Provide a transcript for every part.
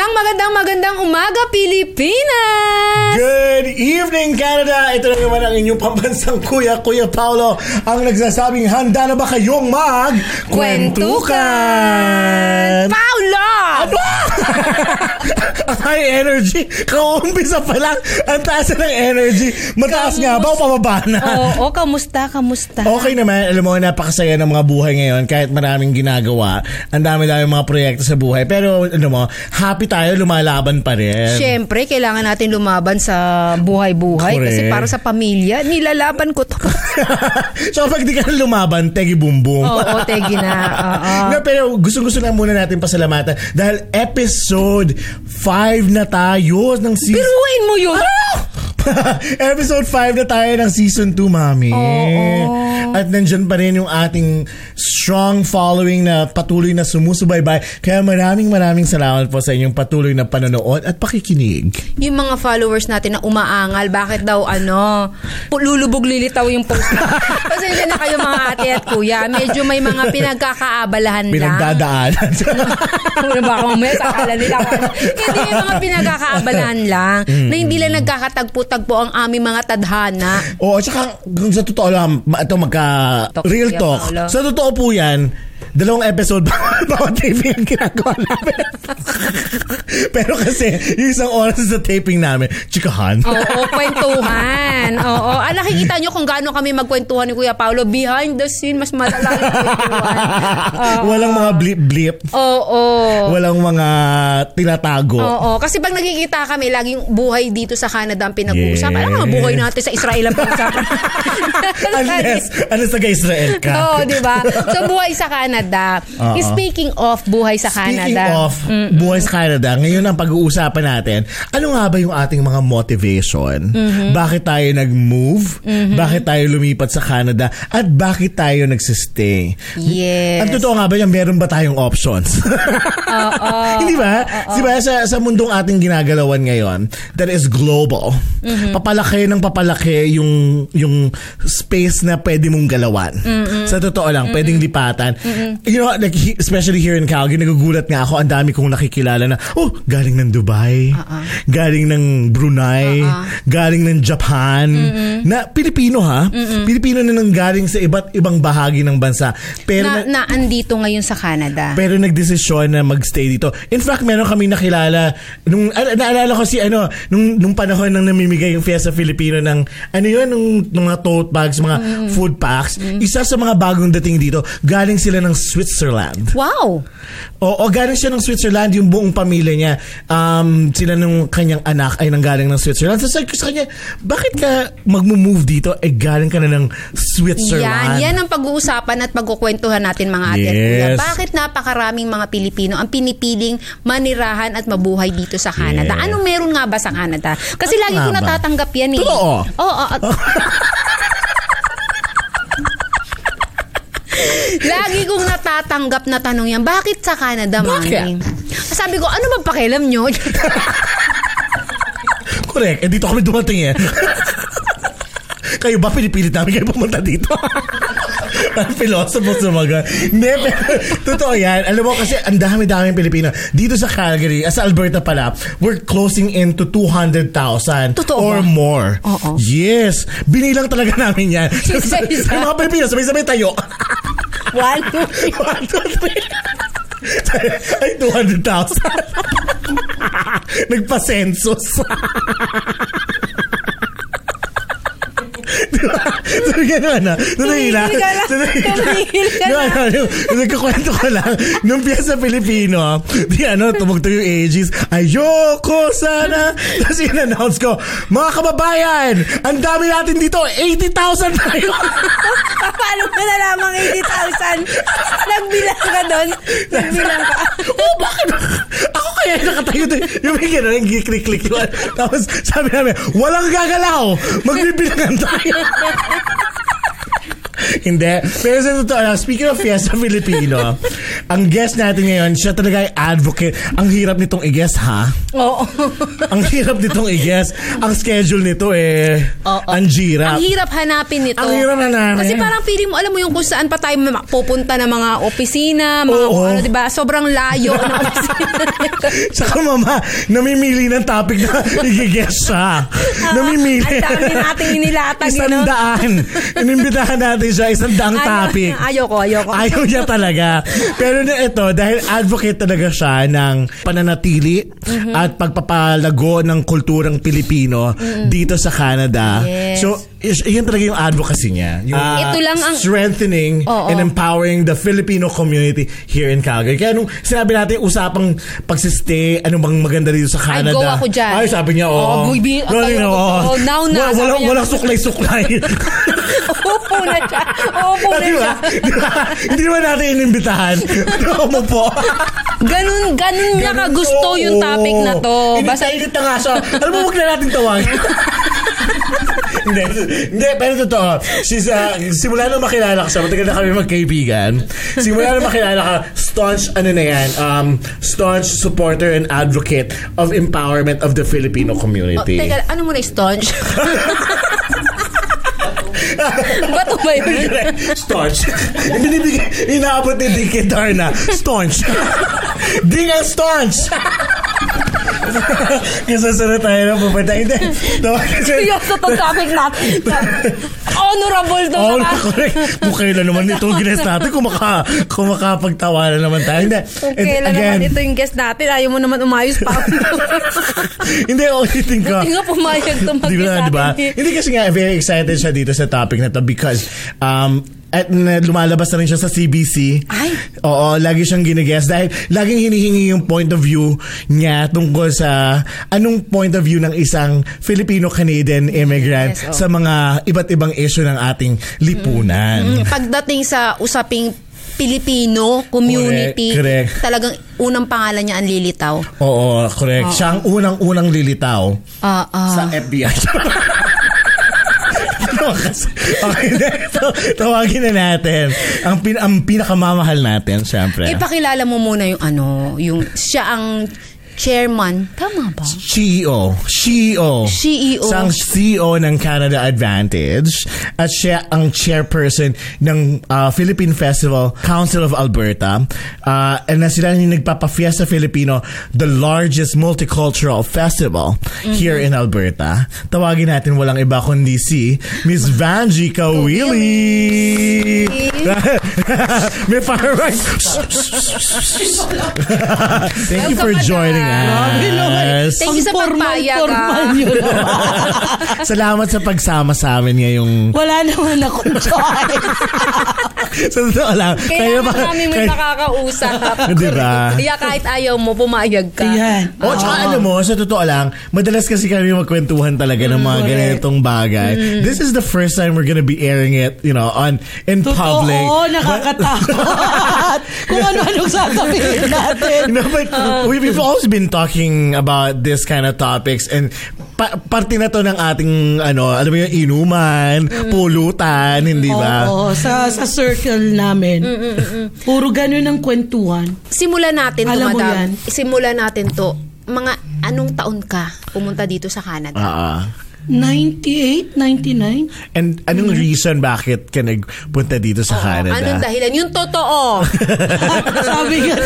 Magandang, magandang, magandang umaga, Pilipinas! Good evening, Canada! Ito na naman ang inyong pambansang kuya, Kuya Paulo, ang nagsasabing handa na ba kayong mag... Kwentukan! Paolo! Ano? ang high energy. Kaumpisa pa lang, ang taas na ng energy. Mataas nga ba o pababa na? Oo, kamusta, kamusta? Okay naman, alam mo, napakasaya ng mga buhay ngayon kahit maraming ginagawa. Ang dami-dami mga proyekto sa buhay. Pero, ano mo, happy tayo, lumalaban pa rin. Siyempre, kailangan natin lumaban sa buhay-buhay Correct. kasi para sa pamilya, nilalaban ko to. so, pag di ka na lumaban, tegi bum bum. Oo, tegi na. Oo. No, pero gusto-gusto lang muna natin pasalamatan dahil episode 5 na tayo ng season... Biruin mo yun! episode 5 na tayo ng season 2, mami. Oo. At nandyan pa rin yung ating strong following na patuloy na sumusubaybay. Kaya maraming maraming salamat po sa inyong patuloy na panonood at pakikinig. Yung mga followers natin na umaangal, bakit daw ano, lulubog lilitaw yung post na. Pasensya na kayo mga ate at kuya. Medyo may mga pinagkakaabalahan lang. Pinagdadaanan. Ano ba ako may sakala nila ako. Hindi may mga pinagkakaabalahan lang na hindi lang nagkakatagpo-tagpo ang aming mga tadhana. Oo, at saka kung sa totoo lang, ma- ito magka Talk real talk. Paolo. Sa totoo po yan, dalawang episode bawat taping ang ginagawa namin. Pero kasi, yung isang oras sa taping namin, chikahan. Oo, kwentuhan. Oo. Ah, nakikita nyo kung gaano kami magkwentuhan ni Kuya Paolo behind the scene, mas malala yung kwentuhan. Oo. Walang mga blip-blip. Oo. Walang mga tinatago. Oo, kasi pag nakikita kami, laging buhay dito sa Canada ang pinag-uusapan. Yes. Alam mo, buhay natin sa Israel ang pinag-uusapan. Unless, unless taga-Israel ka. Oo, di ba? So, buhay sa Canada. Oo. Speaking of buhay sa Speaking Canada. of buhay sa Canada, ngayon ang pag-uusapan natin, ano nga ba yung ating mga motivation? Mm-hmm. Bakit tayo nag-move? Bakit tayo lumipat sa Canada? At bakit tayo nagsistay? Yes. Ang totoo nga ba yan, meron ba tayong options? Oo. Hindi ba? Di ba sa, sa mundong ating ginagalawan ngayon, that is global, Mm-hmm. papalaki ng papalaki yung, yung space na pwede mong galawan. Mm-hmm. Sa totoo lang, pwedeng lipatan. You know, like, especially here in Calgary, nagugulat nga ako, ang dami kong nakikilala na, oh, galing ng Dubai, Uh-uh. galing ng Brunei, galing ng Japan, Mm-hmm. na Pilipino ha, Pilipino na nang galing sa iba't ibang bahagi ng bansa. Pero na, na andito ngayon sa Canada. pero nagdesisyon na magstay dito. In fact, meron kami nakilala nung al- naalala ko si ano nung nung panahon nang namimigay yung Fiesta Filipino ng ano yun nung, nung mga tote bags, mga food packs. Isa sa mga bagong dating dito, galing sila ng Switzerland. Wow! Oo, galing siya ng Switzerland, yung buong pamilya niya. Um, sila nung kanyang anak ay nanggaling ng Switzerland. So sabi ko sa kanya, bakit ka mag-move dito? Eh, galing ka na ng Switzerland. Yan, yan ang pag-uusapan at pagkukwentuhan natin mga ate at Yes. kuya. Bakit napakaraming mga Pilipino ang pinipiling manirahan at mabuhay dito sa Canada? Yes. Anong meron nga ba sa Canada? Kasi Ano lagi ko natatanggap yan eh. Totoo. Oo. at- Lagi kong natatanggap na tanong yan, bakit sa Canada, mami? Sabi ko, ano ba pakialam nyo? Correct. Eh, dito kami dumating eh. kayo ba pinipilit namin kayo pumunta dito? Parang philosopher sa mga. Hindi, pero totoo yan. Alam mo kasi ang dami-daming Pilipino. Dito sa Calgary, as sa Alberta pala, we're closing into 200,000 Totoo or ba? more. Oo. Yes. Binilang talaga namin yan. Isa-isa. Yung mga Pilipino, sabay-sabay tayo. One, two, three. One, two, three. Ay, 200,000. Nagpa-census. So, gano'n na. Tumigil Tumigil ka lang. Tumigil ka lang. Nagkakwento ko lang. Nung piyesa Pilipino, di ano, tumugtog yung ages. Ayoko sana. Tapos in-announce ko, mga kababayan, ang dami natin dito. 80,000 tayo. Paano mo nalamang 80,000? Nagbilang ka doon? Nagbilang ka? oh, bakit? Ako kaya nakatayo doon. Yung may gano'n, klik-klik. Tapos sabi namin, walang gagalaw. Magbibilangan tayo. Hindi. Pero sa totoo lang, speaking of Fiesta Filipino, ang guest natin ngayon, siya talaga ay advocate. Ang hirap nitong i-guess, ha? Oo. Ang hirap nitong i-guess. Ang schedule nito eh, Oo. ang girap. Ang hirap hanapin nito. Ang hirap hanapin. Kasi parang feeling mo, alam mo yung kung saan pa tayo ma- pupunta ng mga opisina, mga Oo. ano, di ba? Sobrang layo ng opisina. Saka mama, namimili ng topic na i-guess siya. namimili. Ang dami nating inilatag, you know? daan. Inimbitahan natin siya, isang daang topic. Ayoko, ayoko. Ayaw niya talaga. Pero na ito, dahil advocate talaga siya ng pananatili Mm-hmm. at pagpapalago ng kulturang Pilipino dito sa Canada. Yes. So, is, yun talaga yung advocacy niya. Yung, Ito lang ang- Strengthening Oo. and empowering the Filipino community here in Calgary. Kaya nung sinabi natin usapang pagsistay, ano bang maganda dito sa Ay, Canada. go ako dyan. Ay, sabi niya, oo. Buibi- Rolling tayo- na, oo. oo, now na, Wala- niya. walang suklay-suklay. Uupo na siya. Uupo na siya. Hindi naman natin inimbitahan. Ano po? Ganun, ganun niya ka gusto yung topic na to. Basta, init na nga siya. Alam mo, huwag na natin tawagin. hindi, hindi, pero totoo. She's, uh, simula nung makilala ka siya, matagal na kami magkaibigan. Simula nung makilala ka, staunch, ano na yan, um, staunch supporter and advocate of empowerment of the Filipino oh, community. teka, ano mo na staunch? Bato ba yun? Staunch. Binibigay, inaabot ni Dinky Darna. Staunch. Ding ang staunch. Kasi sana tayo na pupunta. Hindi. Seryoso tong topic natin. Honorable to Oh, sa correct. Kung kailan naman itong guest natin, kung, maka, kung makapagtawa na naman tayo. Hindi. Kung kailan again, naman ito yung guest natin, ayaw mo naman umayos pa. Hindi, ulitin ko. Hindi nga pumayag di ba? natin. Hindi kasi nga, very excited siya dito sa topic na to because um, at lumalabas na rin siya sa CBC. Ay. Oo, lagi siyang ginigest dahil laging hinihingi yung point of view niya tungkol sa anong point of view ng isang Filipino-Canadian immigrant Yes, oh. sa mga iba't ibang issue ng ating lipunan. Mm, Pagdating sa usaping Pilipino community, Correct, correct. talagang unang pangalan niya ang lilitaw. Oo, correct. Siya ang unang-unang lilitaw Ah, ah. sa FBI. okay, tawagin na natin. Ang, pin, ang pinakamamahal natin, syempre. Ipakilala mo muna yung ano, yung siya ang chairman. Tama ba? CEO. CEO. CEO. Siya ang CEO ng Canada Advantage at siya ang chairperson ng uh, Philippine Festival Council of Alberta. Uh, and na sila yung nagpapa-Fiesta Filipino, the largest multicultural festival here in Alberta. Tawagin natin walang iba kundi si Miss Vanji Kawili. May fireworks. Thank you for Welcome, joining madam. us. Thank you sa pagpayag, Formal ah. yun. Salamat sa pagsama sa amin ngayong... Wala naman akong choice. sa totoo lang. kayo Kailangan namin may kayo- makakausap. Di ba? Kaya kahit ayaw mo, pumayag ka. Ayan. O, tsaka alam mo, sa totoo lang, madalas kasi kami magkwentuhan talaga ng mga correct. ganitong bagay. This is the first time we're gonna be airing it, you know, on in public. Totoo, nakakatakot. Kung ano-anong sasabihin natin. Know, but we, we've always been talking about this kind of topics and pa- parte na to ng ating ano, alam mo yung inuman, pulutan, hindi ba? Oo, sa, sa circle namin. Puro ganun ang kwentuhan. Simulan natin to, Alam mo madam. yan. Simulan natin to. Mga anong taon ka pumunta dito sa Canada? Ah, ah. 98, 99? And anong reason bakit ka nagpunta dito sa Canada? Anong dahilan? Yung totoo. Sabi nga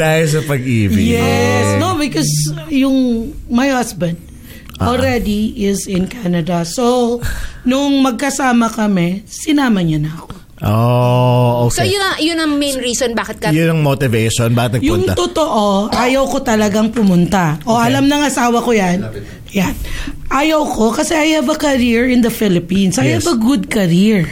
Dahil sa pag-ibig. Yes. No, because yung my husband already is in Canada. So, nung magkasama kami, sinama niya na ako. Oh, So okay. yun ang, yun ang main reason bakit ka... Yun ang motivation. Bakit Yung nagpunta? totoo, ayaw ko talagang pumunta. O alam ng asawa ko yan. Yan. Ayaw ko kasi I have a career in the Philippines. I Yes. have a good career.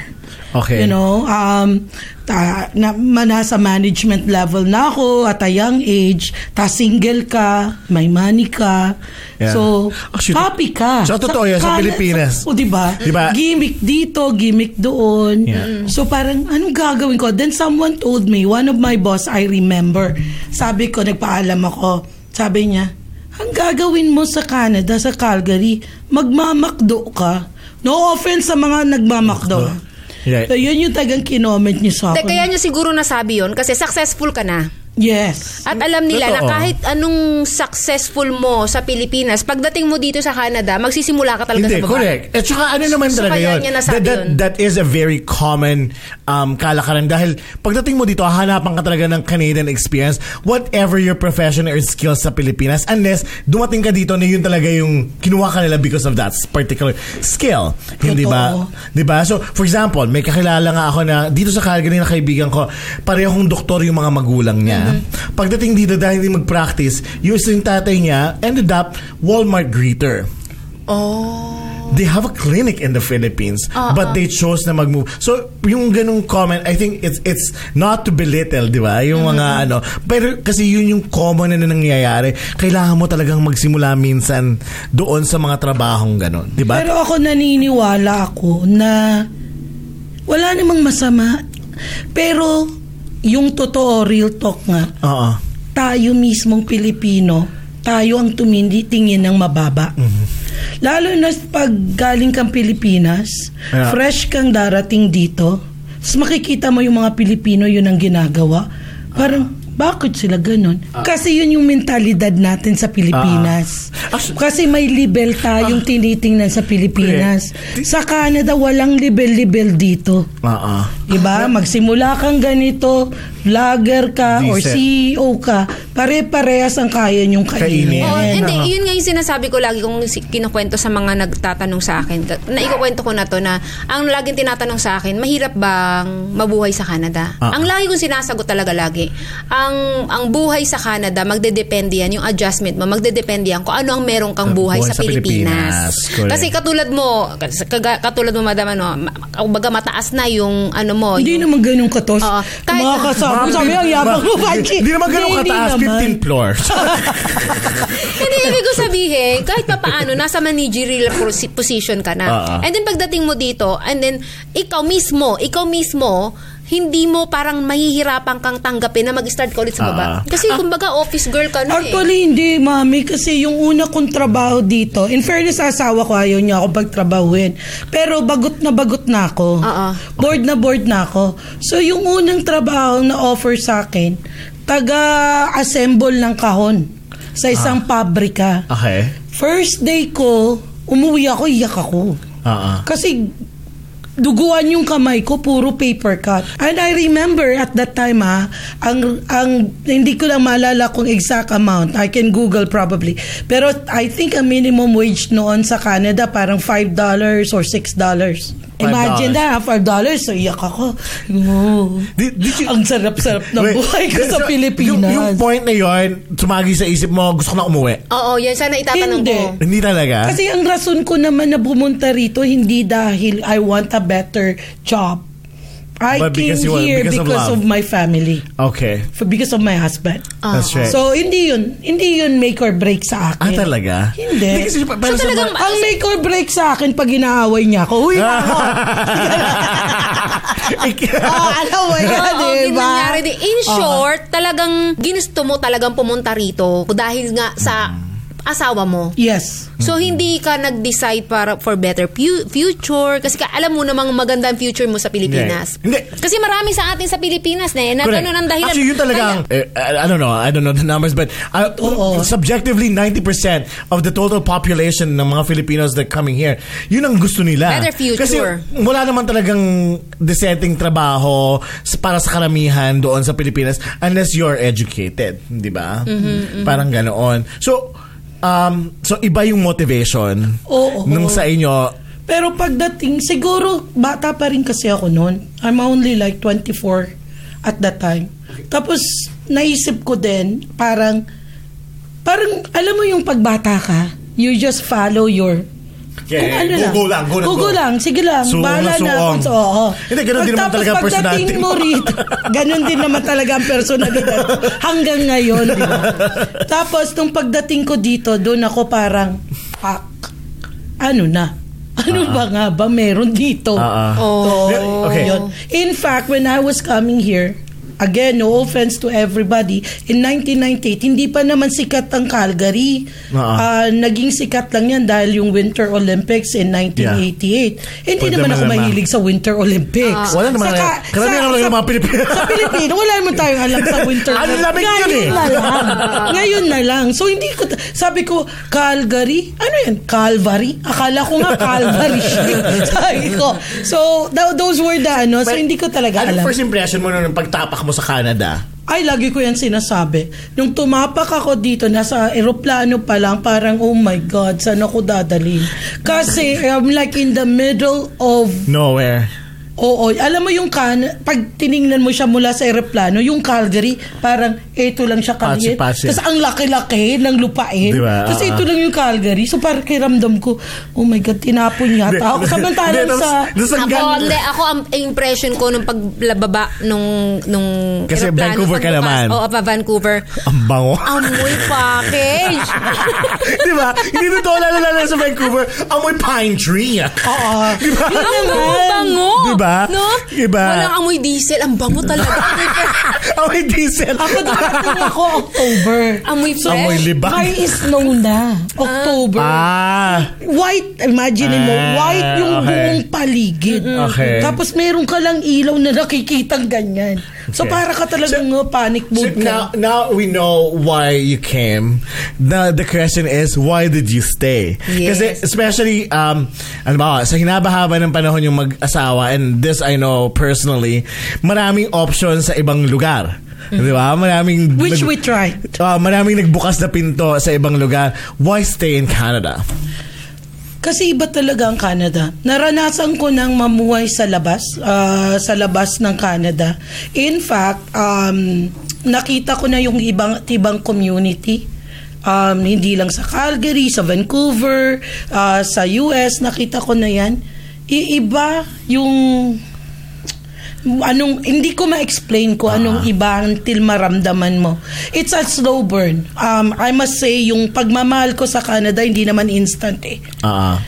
Okay. You know, um, ta, na, nasa management level na ako at a young age. Ta single ka, may money ka. Yeah. So, Actually, happy ka. so, totoo yan sa Pilipinas. O, di ba? Diba? Gimmick dito, gimmick doon. Yeah. So, parang, anong gagawin ko? Then, someone told me, one of my boss, I remember, sabi ko, nagpaalam ako, sabi niya, ang gagawin mo sa Canada, sa Calgary, magmamakdo ka No offense sa mga nagmamakdo. Yeah. So, yun yung tagang kinoment niyo sa De, akin. kaya niya siguro nasabi yon kasi successful ka na. Yes. At alam nila na Totoo. kahit anong successful mo sa Pilipinas, pagdating mo dito sa Canada, magsisimula ka talaga Hindi, sa baba. correct. At saka ano naman So, talaga yun. That, that, that is a very common um, kalakaran dahil pagdating mo dito, hahanapan ka talaga ng Canadian experience whatever your profession or skills sa Pilipinas unless dumating ka dito na yun talaga yung kinuha ka nila because of that particular skill. Hindi ba? Di ba? So, for example, may kakilala nga ako na dito sa Calgary na kaibigan ko, parehong doktor yung mga magulang niya. Mm-hmm. Pagdating dito dahil hindi mag-practice, yung isang tatay niya ended up Walmart greeter. Oh. They have a clinic in the Philippines, Ah, but they chose na mag-move. So, yung ganung comment, I think it's it's not to belittle, di ba? Yung mga Mm-hmm. ano. Pero kasi yun yung common na nangyayari. Kailangan mo talagang magsimula minsan doon sa mga trabahong ganon, di ba? Pero ako naniniwala ako na wala namang masama. Pero yung totoo, real talk nga, Oo. tayo mismong Pilipino, tayo ang tumindi tingin ng mababa. Lalo na pag galing kang Pilipinas, Yeah. fresh kang darating dito, makikita mo yung mga Pilipino yun ang ginagawa. Parang, bakit sila ganun? Kasi yun yung mentalidad natin sa Pilipinas. Ah. Kasi may libel tayong tinitingnan sa Pilipinas. Sa Canada, walang libel-libel dito. Oo. Diba? Magsimula kang ganito, vlogger ka or Decent. CEO ka, pare-parehas ang kaya niyong kainin. Oh, hindi, ako. yun nga yung sinasabi ko lagi kong si- kinukwento sa mga nagtatanong sa akin. Na ikukwento ko na to na ang laging tinatanong sa akin, mahirap bang mabuhay sa Canada? Ah. Ang lagi kong sinasagot talaga lagi, ang ang buhay sa Canada, magdedepende yan, yung adjustment mo, magdedepende yan kung ano ang meron kang buhay, Buhay sa, sa Pilipinas. Pilipinas. Kasi katulad mo, katulad mo madam, ano, ma- kumbaga mataas na yung ano mo. Hindi yung, naman ganun katos. Oo. Kahit- mga kasama, sabi ang yabang mo, Panchi. Hindi naman ganun kataas, naman. 15th floor. Hindi, ibig ko sabihin, kahit pa paano, nasa managerial posi- position ka na. Oo. And then pagdating mo dito, and then ikaw mismo, ikaw mismo, hindi mo parang mahihirapan kang tanggapin na mag-start ka ulit sa baba. Ah. Kasi kumbaga office girl ka na eh. Actually, hindi, mami. Kasi yung una kong trabaho dito, in fairness sa asawa ko, ayaw niya ako pagtrabahuin. Pero bagot na bagot na ako. Oo. Bored na bored na ako. So, yung unang trabaho na offer sa akin, taga-assemble ng kahon sa isang pabrika. okay. First day ko, umuwi ako, iyak ako. Oo. Kasi duguan yung kamay ko, puro paper cut. And I remember at that time ha, ang, ang, hindi ko lang maalala kung exact amount. I can Google probably. Pero I think ang minimum wage noon sa Canada parang $5 or $6. Imagine na, $5. So iyak ako. Oh, Did, did you, ang sarap-sarap ng Wait, buhay ko sa so, Pilipinas. Yung, yung point na yon, sumagi sa isip mo, gusto ko na umuwi. Oo, yan sana itatanong Hindi. ko. Hindi talaga? Kasi ang rason ko naman na pumunta rito, hindi dahil I want a better job. I But came because you here because because, of love. of, my family. okay. For, because of my husband. That's right. So, hindi yun. Hindi yun make or break sa ah, akin. talaga? Hindi. kasi, pa- So, sa talagang- Ang make or break sa akin pag inaaway niya ako, na ako. oh, alam mo Oo, di yun ba? nangyari din. In short, talagang ginusto mo talagang pumunta rito dahil nga sa asawa mo. Yes. So hindi ka nag-decide para for better pu- future kasi ka, alam mo namang maganda ang future mo sa Pilipinas. Hindi. Kasi marami sa atin sa Pilipinas na eh, na Correct. ganun ang dahilan. Actually, yun talaga ang, eh, I I don't know, I don't know the numbers, but uh, Oo. subjectively, 90% of the total population ng mga Filipinos that coming here, yun ang gusto nila. Better future. Kasi wala naman talagang dissenting trabaho s- para sa karamihan doon sa Pilipinas unless you're educated, di ba? Mm-hmm, Parang ganoon. So, um, so iba yung motivation Oo. nung sa inyo. Pero pagdating, siguro bata pa rin kasi ako noon. I'm only like 24 at that time. Tapos naisip ko din, parang, parang alam mo yung pagbata ka, you just follow your Yeah, kung ano go, go lang, go na Go, go. go lang, sige lang. Suong Bahala na na sa- Oo. Hindi, ganun din naman talaga ang pagdating personality mo rito, ganun din naman talaga ang personalidad hanggang ngayon, di ba? Tapos, nung pagdating ko dito, doon ako parang, fuck, ano na? Ano ba nga ba meron dito? Ah, ah. Oh. Okay. Yun. In fact, when I was coming here, again, no offense to everybody, in 1998, hindi pa naman sikat ang Calgary. Oo. Ah, naging sikat lang yan dahil yung Winter Olympics in 1988. Hindi Pwede naman ako naman. mahilig sa Winter Olympics. Wala naman. Saka- Karamihan sa- naman yung sa- mga Pilipino. sa Pilipino, wala naman tayong alam sa Winter Ang Olympics. lamig yun eh. Ngayon na lang. Ngayon na lang. So, hindi ko, sabi ko, Calgary? Ano yan? Calvary? Akala ko nga Calvary sabi ko. So, tho- those were the ano. So, But, hindi ko talaga alam. first impression mo nung pagtapak mo sa Canada? Ay, lagi ko yan sinasabi. Nung tumapak ako dito, nasa eroplano pa lang, parang, oh my God, saan ako dadalhin? Kasi I'm like in the middle of Nowhere. Oo, alam mo yung kan, pag tiningnan mo siya mula sa eroplano, yung Calgary, parang ito lang siya kaliit. Tapos ang laki-laki ng lupain. Di ba? Tapos Ah. ito lang yung Calgary. So parang kiramdam ko, oh my God, tinapon yata ako. Samantalang sa... Ako, hindi. Ako, ang impression ko nung paglababa nung, nung Kasi eroplano, Vancouver ka naman. Oo, pa Vancouver. Ang bango. Amoy package. Di ba? Hindi totoo lalo sa Vancouver. Amoy pine tree. Oo. Di ba? Yun Ang bango. Di ba? No? Di ba? Walang amoy diesel. Ang bango talaga. Amoy diesel. Ako darating ako October. amoy fresh. Amoy libang. May snow na. October. Ah. White, imagine mo, Ah, white yung okay. buong paligid. Okay. Tapos meron ka lang ilaw na nakikitang ganyan. So para ka talagang uh, panic So mode now, na. now we know why you came. The the question is why did you stay? Yes. Kasi especially um ano ba sa hinabahaba ng panahon yung mag-asawa and this I know personally, maraming options sa ibang lugar. Di ba? Maraming Which nag- we tried. Ah, maraming nagbukas na pinto sa ibang lugar. Why stay in Canada? Kasi iba talaga ang Canada. Naranasan ko nang mamuhay sa labas, ah, sa labas ng Canada. In fact, um, nakita ko na yung ibang ibang community. Um, hindi lang sa Calgary, sa Vancouver, ah, sa US, nakita ko na yan. Iiba yung anong hindi ko ma-explain ko anong iba until maramdaman mo. It's a slow burn. Um, I must say, yung pagmamahal ko sa Canada, hindi naman instant eh Ah.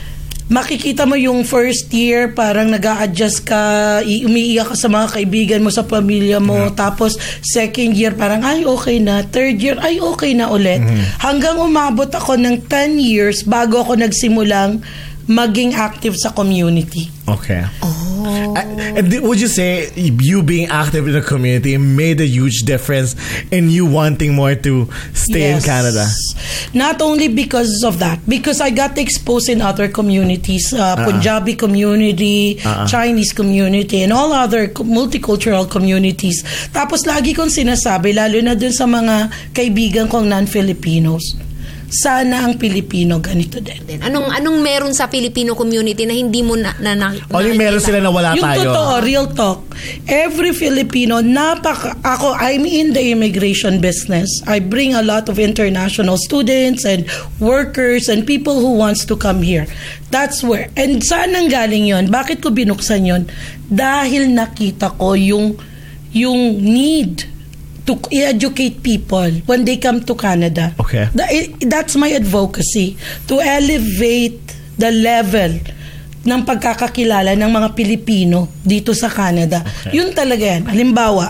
makikita mo yung first year parang nag adjust ka, umiiyak ka sa mga kaibigan mo, sa pamilya mo. Tapos second year parang ay okay na. Third year ay okay na ulit. Hanggang umabot ako ng 10 years bago ako nagsimulang maging active sa community. Okay. Oh. and di- would you say you being active in the community made a huge difference in you wanting more to stay in Canada? Not only because of that, because I got exposed in other communities, uh, Punjabi community, Ah. Chinese community, and all other multicultural communities. Tapos lagi kong sinasabi, lalo na dun sa mga kaibigan kong non-Filipinos, sana ang Pilipino ganito din. Anong anong meron sa Filipino community na hindi mo na, na, na O yung meron sila na wala yung tayo? totoo, real talk. Every Filipino, napaka, ako, I'm in the immigration business. I bring a lot of international students and workers and people who wants to come here. That's where. And saan ang galing yon? Bakit ko binuksan yon? Dahil nakita ko yung, yung need to educate people when they come to Canada. Okay. I- That's my advocacy to elevate the level ng pagkakakilala ng mga Pilipino dito sa Canada. Okay. Yun talaga yan. Halimbawa,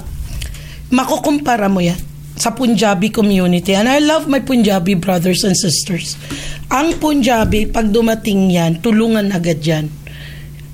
makukumpara mo yan sa Punjabi community. And I love my Punjabi brothers and sisters. Ang Punjabi, pag dumating yan, tulungan agad yan.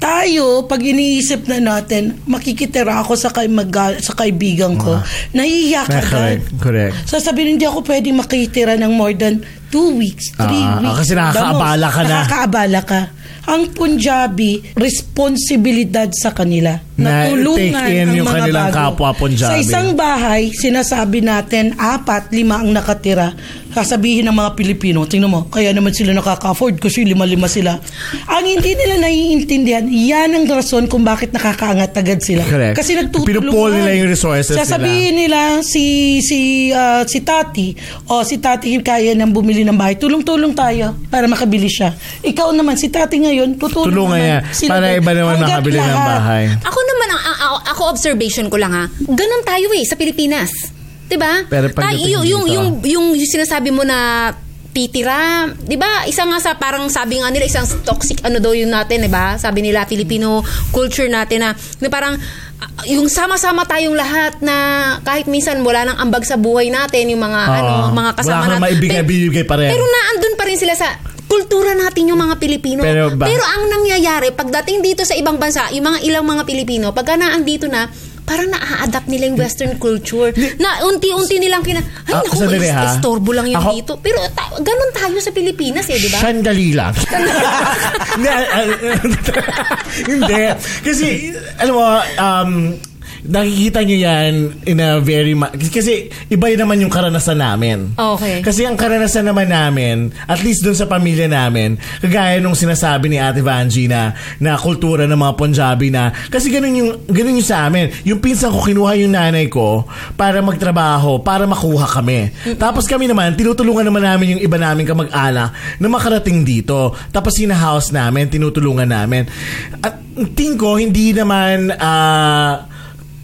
Tayo, pag iniisip na natin, makikitira ako sa, kay, mag- sa kaibigan ko, nahihiya ka correct, agad. correct. Sasabihin, hindi ako pwedeng makitira ng more than two weeks, three ah, weeks. kasi nakakaabala ka na. Nakakaabala ka. Ang Punjabi, responsibilidad sa kanila. Na Natulungan take in ang yung mga kanilang bago. kapwa Punjabi. Sa isang bahay, sinasabi natin, apat, lima ang nakatira. Sasabihin ng mga Pilipino, tingnan mo, kaya naman sila nakaka-afford kasi lima-lima sila. Ang hindi nila naiintindihan, yan ang rason kung bakit nakakaangat agad sila. Correct. Kasi nagtutulungan. Pinupol nila yung resources Sasabihin nila si si ah, si Tati o si Tati kaya nang bumili ng bahay. Tulong-tulong tayo para makabili siya. Ikaw naman si Tati ngayon tutulong Tulungan naman. niya Sila para iba naman makabili ng lahat. bahay. Ako naman, ang, ang- ang- ako observation ko lang ha, ganun tayo eh sa Pilipinas. 'Di ba? Pero Tayo- yung, yung, dito- yung, yung sinasabi mo na titira, 'di ba? Isa nga sa parang sabi nga nila isang toxic ano daw yun natin, 'di ba? Sabi nila Filipino culture natin na, na parang ah, yung sama-sama tayong lahat na kahit minsan wala nang ambag sa buhay natin, yung mga Oo. ano, mga kasama Wala kang natin. maibigay-bigay pa rin. Pero naandun pa rin sila sa kultura natin yung mga Pilipino. Pero ba- ang nangyayari, pagdating dito sa ibang bansa, yung mga ilang mga Pilipino, pagka naandito na, parang na-adapt nila yung western culture. Na unti-unti nilang kina... Ay, Ah, naku, is- istorbo lang yan Ako- dito. Pero ta- ganun tayo sa Pilipinas eh, di ba? Sandali lang. Hindi, ah, ah, Hindi. Kasi, alam mo, um, nakikita nyo yan in a very... Ma- kasi iba yun naman yung karanasan namin. Okay. Kasi ang karanasan naman namin, at least dun sa pamilya namin, kagaya nung sinasabi ni Ate Vanji na, na kultura ng mga Punjabi na, kasi ganun yung, ganun yung sa amin. Yung pinsan ko, kinuha yung nanay ko para magtrabaho, para makuha kami. Tapos kami naman, tinutulungan naman namin yung iba namin kamag-anak na makarating dito. Tapos house namin, tinutulungan namin. At tingin ko, hindi naman... ah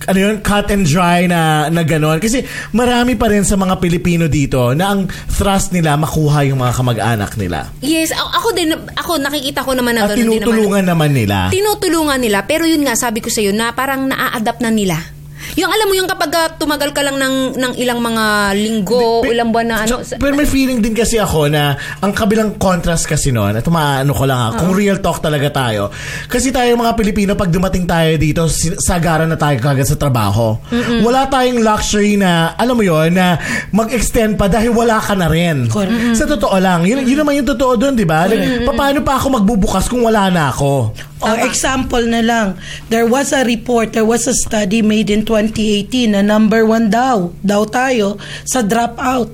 ano yun, cut and dry na, na gano'n. Kasi marami pa rin sa mga Pilipino dito na ang thrust nila makuha yung mga kamag-anak nila. Yes, ako din, ako nakikita ko naman na At ganun din naman. tinutulungan naman nila. tinutulungan nila pero yun nga sabi ko sa iyo na parang naa-adapt na nila yung alam mo yung kapag ah, tumagal ka lang ng, ng ilang mga linggo Pe- ilang buwan na ano So, pero may feeling din kasi ako na ang kabilang contrast kasi noon, at maano ko lang ha, kung real talk talaga tayo. Kasi tayo mga Pilipino, pag dumating tayo dito, sagaran na tayo kagad sa trabaho. Wala tayong luxury na, alam mo yon na mag-extend pa dahil wala ka na rin. Correct. Sa totoo lang. Yun, yun naman yung totoo doon, di ba? Like, paano pa ako magbubukas kung wala na ako? O example na lang, there was a report, there was a study made in 2018 na number one daw, daw tayo sa dropout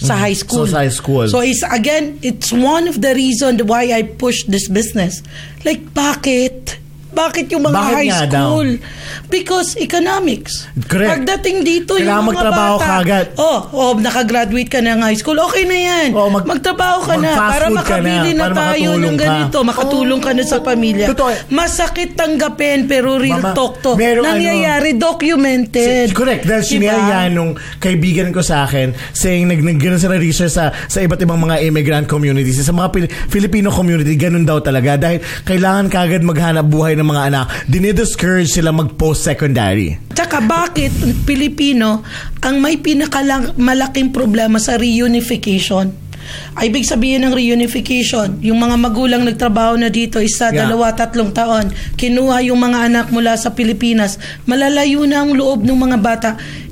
sa high school. So, sa high school. So it's again, it's one of the reason why I push this business. Like bakit? Bakit yung mga Bakit high nga daw? school? Because economics. Correct. Pagdating dito Kailangan yung mga magtrabaho bata. ka agad. Oh, oh, nakagraduate ka na ng high school. Okay na yan. Oh, mag- magtrabaho ka na para makabili na, na, para tayo ng ka. ganito. Makatulong ka na sa pamilya. Totoo. Masakit tanggapin pero real Mama, talk to. merong ano- Nangyayari, documented. Si- correct. Dahil Diba? sinare yan nung kaibigan ko sa akin saying nag, nag sila research sa, sa iba't ibang mga immigrant communities. Sa mga Pil- Filipino community, ganun daw talaga. Dahil kailangan kagad maghanap buhay ng mga anak. Dinidiscourage sila mag-post-secondary. Tsaka bakit Pilipino ang may pinakalang malaking problema sa reunification? Ay, ibig sabihin ng reunification, yung mga magulang nagtrabaho na dito isa, Yeah. dalawa, tatlong taon, kinuha yung mga anak mula sa Pilipinas, malalayo na ang loob ng mga bata.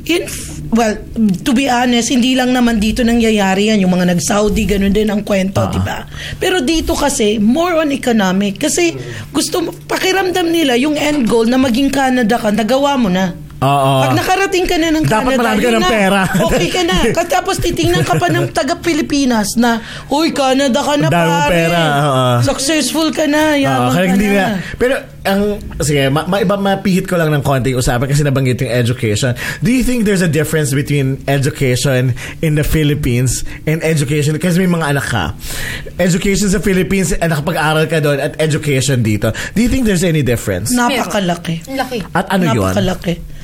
In, well, to be honest, hindi lang naman dito nangyayari yan. Yung mga nag-Saudi, ganun din ang kwento, di ba? Pero dito kasi, more on economic. Kasi gusto pakiramdam nila, yung end goal na maging Canada ka, nagawa mo na. Oo. Pag nakarating ka na ng Dapat Canada, marami ka ng na. pera. okay ka na. Kasi Tapos titingnan ka pa ng taga-Pilipinas na, Uy, Canada ka na Dami pare. pera, oo. Successful ka na. Yaman kaya ka hindi na. na. Pero ang sige, ma, maiba mapihit ko lang ng konting usapan kasi nabanggit yung education. Do you think there's a difference between education in the Philippines and education kasi may mga anak ka. Education sa Philippines, eh, nakapag-aral ka doon at education dito. Do you think there's any difference? Napakalaki. laki At ano yun? Napakalaki.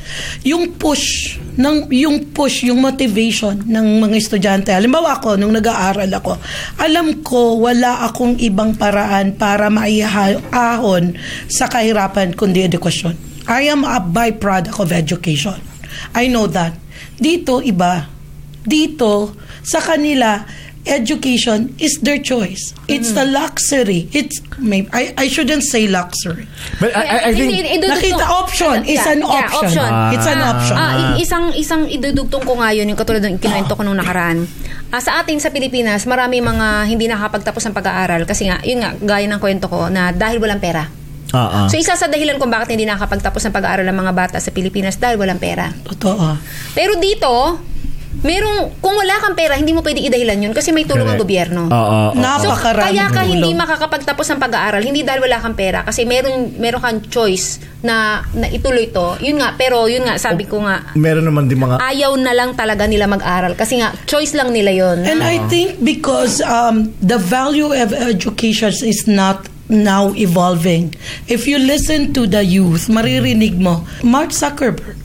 Yung push, ng, yung push, yung motivation ng mga estudyante. Halimbawa ako, nung nag-aaral ako, alam ko wala akong ibang paraan para maiahon sa kahirapan kundi edukasyon. I am a byproduct of education. I know that. Dito, iba. Dito, sa kanila, education is their choice. It's the luxury. It's may I, I shouldn't say luxury. But I, I, I think Hindi, idudugtong- Nakita option. It's Yeah, an yeah, option. It's an Ah, option. ah, i- isang isang idudugtong ko ngayon yung katulad ng kinuwento ko nung nakaraan. Ah, sa atin sa Pilipinas, marami mga hindi nakakapagtapos ng pag-aaral kasi nga, yun nga, gaya ng kwento ko na dahil walang pera. Oo. So isa sa dahilan kung bakit hindi nakakapagtapos ng pag-aaral ng mga bata sa Pilipinas dahil walang pera. Totoo. Pero dito, merong kung wala kang pera, hindi mo pwede idahilan yun kasi may tulong ang gobyerno. Oo. So, kaya ka hindi makakapagtapos ng pag-aaral, hindi dahil wala kang pera kasi meron meron kang choice na na ituloy to. Yun nga, pero yun nga sabi ko nga Meron naman din mga ayaw na lang talaga nila mag-aral kasi nga choice lang nila yun. And I think because um, the value of education is not now evolving. If you listen to the youth, maririnig mo, Mark Zuckerberg,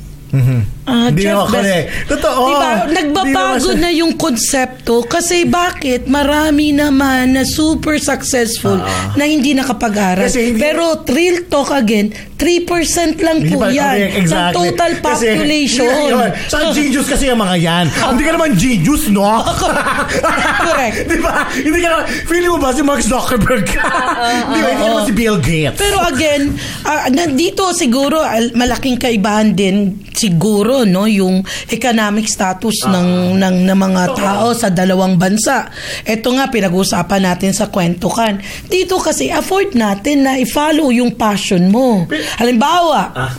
Ah, Hindi Jeff Bez- correct. Totoo. Diba, nagbabago na yung konsepto kasi bakit marami naman na super successful na hindi nakapag-aral. Hindi- Pero real talk again, 3% lang po pa- yan correct, exactly. ng total Kasi- population. Yun. Saka genius kasi yung mga yan. Hindi ka naman genius, no? Correct. Di ba? Hindi ka naman, feeling mo ba si Mark Zuckerberg ka? Di ba? Hindi ka naman si Bill Gates. Pero again, ah, nandito siguro al- malaking kaibahan din siguro no yung economic status ng ng ng mga tao sa dalawang bansa. Ito nga pinag-usapan natin sa kwentukan. Dito kasi afford natin na i-follow yung passion mo. Halimbawa, Ah.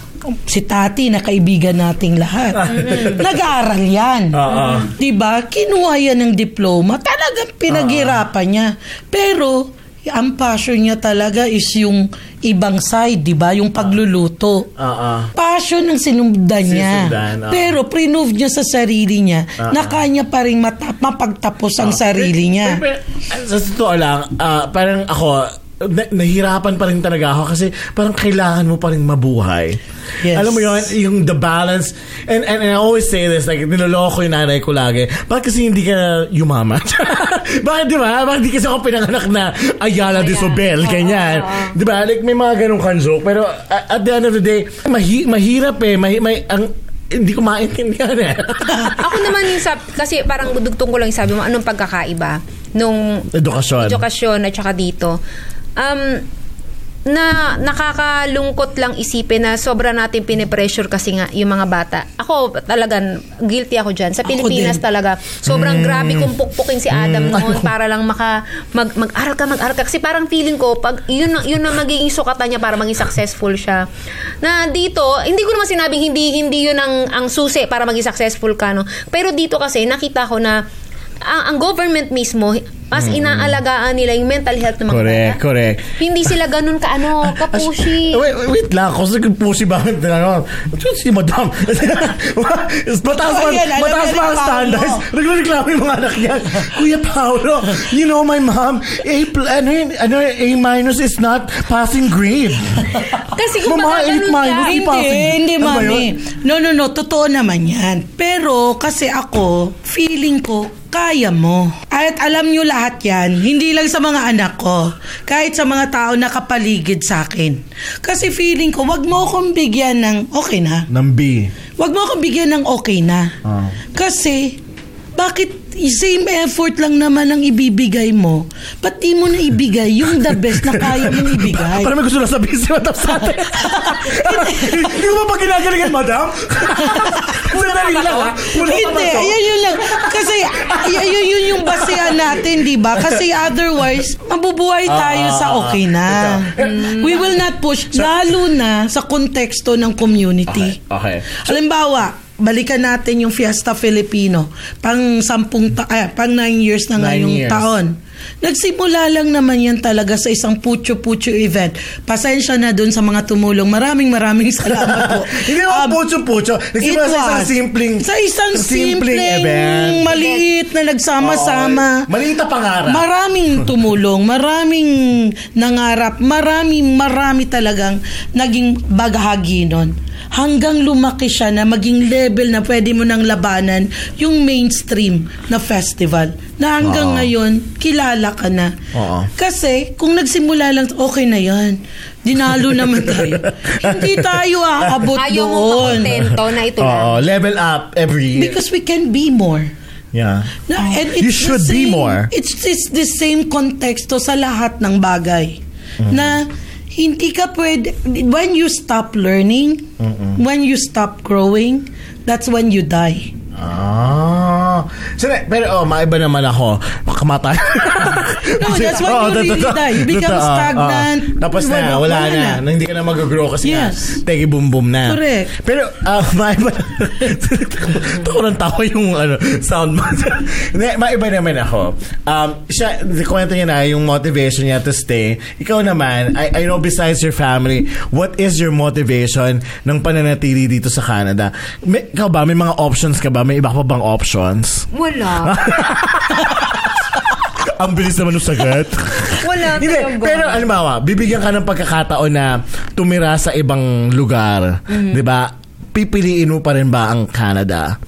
si Tati na kaibigan nating lahat. Nag-aaral yan. Oo. 'Di ba? Kinuha yan ng diploma. Talagang pinaghirapan niya. Pero ang passion niya talaga is yung ibang side, 'di ba? Yung pagluluto. Oo. Passion ang sinundan niya. Sinusundan, oo. Pero prove niya sa sarili niya na kanya pa rin mata- mapagtapos ang sarili niya. Pero, pero, sa totoo lang, ah, parang ako, na- nahirapan pa rin talaga ako kasi parang kailangan mo pa rin mabuhay. Yes. Alam mo yun, yung the balance. And, and, and I always say this, like, niloloko yung nanay ko lagi. Bakit kasi hindi ka yumaman? Bakit di ba? Bakit di kasi ako pinanganak na Ayala de Sobel, ganyan. Di ba? Like, may mga ganong kanjok. Pero uh, at the end of the day, mahi- mahirap eh. Mahi- may, ang, hindi ko maintindihan eh. Ako naman yung sab- kasi parang dugtong ko lang yung sabi mo, anong pagkakaiba nung Edukasyon. edukasyon at saka dito. Um, na nakakalungkot lang isipin na sobra natin pinipressure kasi nga yung mga bata. Ako talagang guilty ako dyan. Sa Pilipinas talaga, sobrang grabe kung pukpukin si Adam noon para lang maka, mag, mag-aral ka, mag-aral ka. Kasi parang feeling ko, pag yun, yun ang magiging sukatan niya para maging successful siya. Na dito, hindi ko naman sinabing hindi, hindi yun ang, ang susi para maging successful ka. No? Pero dito kasi, nakita ko na ang, ang government mismo, mas inaalagaan nila yung mental health ng mga Correct, bata. correct. Hindi sila ganun ka, ano, kapushi. Wait, wait, wait lang. Kasi kung pusi ba? Ano? Si madam. mataas pa, Oh, mataas na pa ni ang standards. Nagreklamo yung mga anak niya. Kuya Paolo, you know my mom, A, pl- ano, yun, ano, A minus is not passing grade. Kasi kung Mama, ka, minus, Hindi, Ipapin- hindi, mami. No, no, no. Totoo naman yan. Pero kasi ako, feeling ko, kaya mo. At alam nyo lahat yan, hindi lang sa mga anak ko, kahit sa mga tao na kapaligid sa akin. Kasi feeling ko, wag mo akong bigyan ng okay na. Ng B. Wag mo akong bigyan ng okay na. Ah. Kasi, bakit same effort lang naman ang ibibigay mo? Ba't di mo na ibigay yung the best na kaya mong ibigay? Parang may gusto na sabihin si madam sa atin. Hindi ko ba pa ginagalingan, madam? Sandali lang, ha? Hindi, yan yun lang. Kasi, yun, yun yung basehan natin, di ba? Kasi otherwise, mabubuhay tayo Ah, sa okay na. ito. We will not push, lalo na sa konteksto ng community. Okay. Halimbawa, balikan natin yung Fiesta Filipino. Pang sampung ta- ah, pang nine years na ngayong years. taon. Nagsimula lang naman yan talaga sa isang pucho-pucho event. Pasensya na dun sa mga tumulong. Maraming maraming salamat po. Hindi ako Um, pucho-pucho. Nagsimula sa isang simpleng Sa isang simpleng, event. maliit na nagsama-sama. Oo. Maliit na pangarap. Maraming tumulong, maraming nangarap, maraming marami talagang naging baghagi nun. Hanggang lumaki siya na maging level na pwede mo nang labanan yung mainstream na festival. Na hanggang Oo. ngayon, kilala ka na. Oo. Kasi kung nagsimula lang, okay na yan. Dinalo naman tayo. Hindi tayo aabot Ayaw mo doon. makontento na ito lang. Oo, level up every year. Because we can be more. yeah. Na, and You it's should the be same- more. It's, it's the same konteksto sa lahat ng bagay. Na hindi ka pwede, when you stop learning, when you stop growing, that's when you die. Ah. Sine, pero oh, maiba naman ako. Kamatay. No, that's why you really die. You become Totoo, stagnant. oo. Tapos na, Wala- na. na. na. Hindi ka na mag-grow kasi Yes. nga, tegi boom boom na. Correct. Pero, ah, maiba Tawa ng tawa yung ano, sound mo. Hindi, maiba naman ako. Um, siya, kwento niya na yung motivation niya to stay. Ikaw naman, I, I know besides your family, what is your motivation ng pananatili dito sa Canada? May, ikaw ba, may mga options ka ba? May iba pa bang options? Wala. Ang bilis naman ng sagot. Wala Hindi, pero mo, bibigyan ka ng pagkakataon na tumira sa ibang lugar, Mm-hmm. 'di ba? pipiliin mo pa rin ba ang Canada?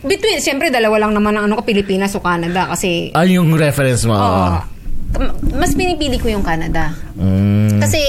Between, siyempre, dalawa lang naman ang ano ko, Pilipinas o Canada kasi Ay, yung reference mo. Oo. Mas pinipili ko yung Canada. Mm. Kasi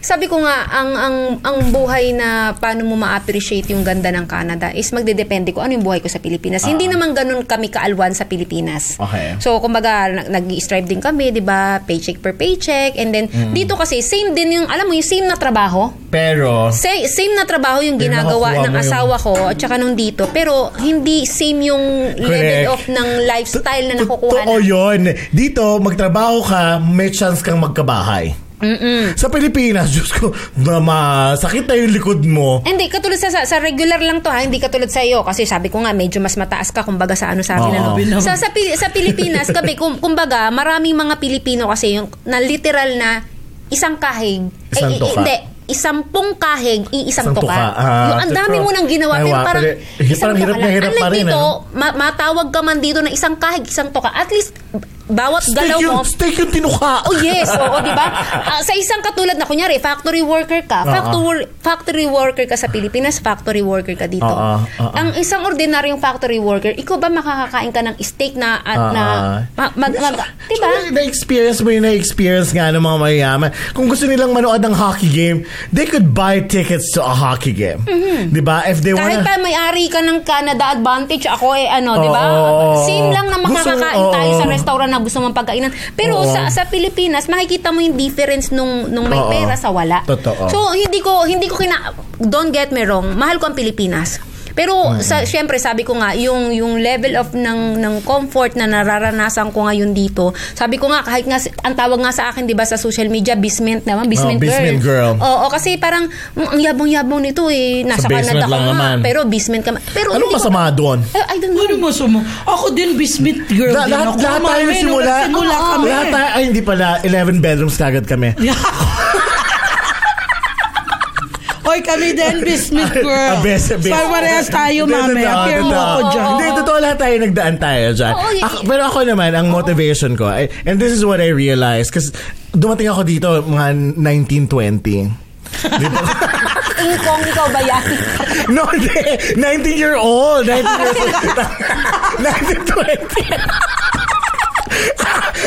sabi ko nga ang ang ang buhay na paano mo ma-appreciate yung ganda ng Canada is magdedepende ko ano yung buhay ko sa Pilipinas. Hindi naman ganun kami kaalwan sa Pilipinas. Okay. So kumbaga nag- nag-strive din kami, 'di ba? Paycheck per paycheck and then Mm. dito kasi same din yung alam mo yung same na trabaho. Pero, Same, same na trabaho yung ginagawa ng yung- asawa ko at saka nung dito. Pero hindi same yung level of ng lifestyle na nakukuha Totoo yun. Dito, magtrabaho ka, may chance kang magkabahay. Mm-mm. Sa Pilipinas, Diyos ko, na masakit na yung likod mo. Hindi, katulad sa, sa, regular lang to ha, hindi katulad sa iyo. Kasi sabi ko nga, medyo mas mataas ka kumbaga sa ano sa akin. Oo. Ano. Sa, sa, sa Pilipinas, kami, kum, kumbaga, maraming mga Pilipino kasi yung na literal na isang kahig. Isang eh, eh, hindi, isampung kahig, iisang Isang tuka. tuka. Ah, yung ang dami mo nang ginawa, pero parang pero, eh, isang parang hirap na hirap pa rin, dito, ano? ma- matawag ka man dito na isang kahig, isang tuka. At least, bawat galaw Steak mo, yung, steak yung tinuka. Oh yes, oo, 'di ba? Ah, sa isang katulad na kunyari, factory worker ka. Factory factory worker ka sa Pilipinas, factory worker ka dito. Oo, oo. Ang isang ordinaryong factory worker, ikaw ba makakakain ka ng steak na at na ma- mag, mag, 'di ba? So, na-experience mo yung na-experience nga ng mga mayayaman. Kung gusto nilang manood ng hockey game, they could buy tickets to a hockey game. Di ba? If they Mm-hmm. Kahit pa may-ari ka ng Canada Advantage, ako eh ano, 'di ba? Same lang na Gusto- makakakain tayo oo. sa restaurant na gusto mong pagkainan. Pero Oo. sa sa Pilipinas, makikita mo yung difference nung nung may Oo. pera sa wala. Totoo. So hindi ko hindi ko kina don't get me wrong, mahal ko ang Pilipinas. Pero sa syempre sabi ko nga yung yung level of ng ng comfort na nararanasan ko ngayon dito. Sabi ko nga kahit nga ang tawag nga sa akin 'di ba sa social media basement naman, basement, Oh, basement girl. Oo, kasi parang mm, ang yabang-yabang nito eh nasa Sa basement Canada ka nga, naman. pero basement ka. Pero ko- masama doon? Eh, I don't know. Ano mo sumo? Ako din, bismit girl La- din lahat, ako. lahat tayo simula. nagsimula Oo. kami. Lahat tayo, ay hindi pala, 11 bedrooms kagad kami. Hoy, kami din, girl. Ah, best- best. So, parehas tayo, mami. Appear mo ako dyan. Hindi, totoo lahat tayo nagdaan tayo dyan. Ako- pero ako naman, ang motivation ko, ay- and this is what I realized, kasi dumating ako dito mga 1920. Dito. Ingkong ikaw ba yan? no, hindi. 19-year-old. 19 years old. 1920.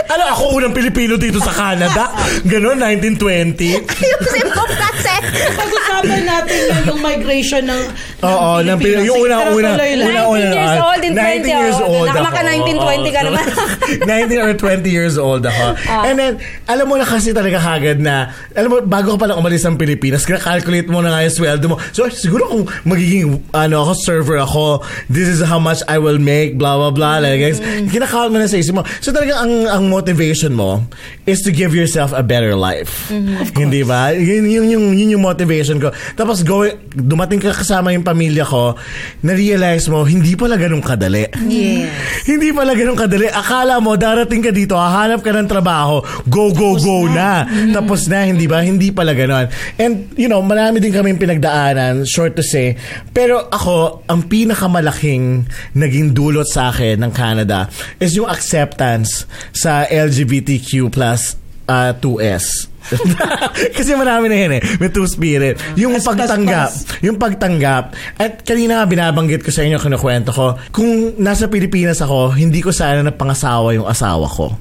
ano, ako unang Pilipino dito sa Canada? Ganon, 1920. Yung simple kasi. Pag-usapan natin na yung migration ng, Oo, ng Pilipinas. Yung una, Pero una, tuloy lang. una, 19 una. years ah, old in 20, 19 years old ako. naka 1920 ka naman. 19 or 20 years old ako. Ah. And then, alam mo na kasi talaga kagad na, alam mo, bago ka palang umalis ng Pilipinas, calculate mo na nga yung sweldo mo. So, siguro kung magiging, ano ako, server ako, this is how much I will make, blah, blah, blah. Like, guys, Mm. kinakount mo na sa isip mo. So, talaga ang, ang motivation mo is to give yourself a better life. Mm-hmm. Hindi ba? Yun, yun, yung, yun yung motivation ko. Tapos, going, dumating ka kasama yung pamilya ko, na-realize mo, hindi pala ganun kadali. Yes. Hindi pala ganun kadali. Akala mo, darating ka dito, hahanap ka ng trabaho, go, go, go na. Tapos na, hindi ba? Hindi pala ganun. And, you know, marami din kami pinagdaanan, short to say. Pero ako, ang pinakamalaking naging dulot sa akin ng Canada is yung acceptance sa LGBTQ plus uh, 2S. Kasi marami na yun eh. May two-spirit. Yung plus, pagtanggap. Yung pagtanggap. At kanina nga binabanggit ko sa inyo, kinukwento ko, kung nasa Pilipinas ako, hindi ko sana napangasawa yung asawa ko.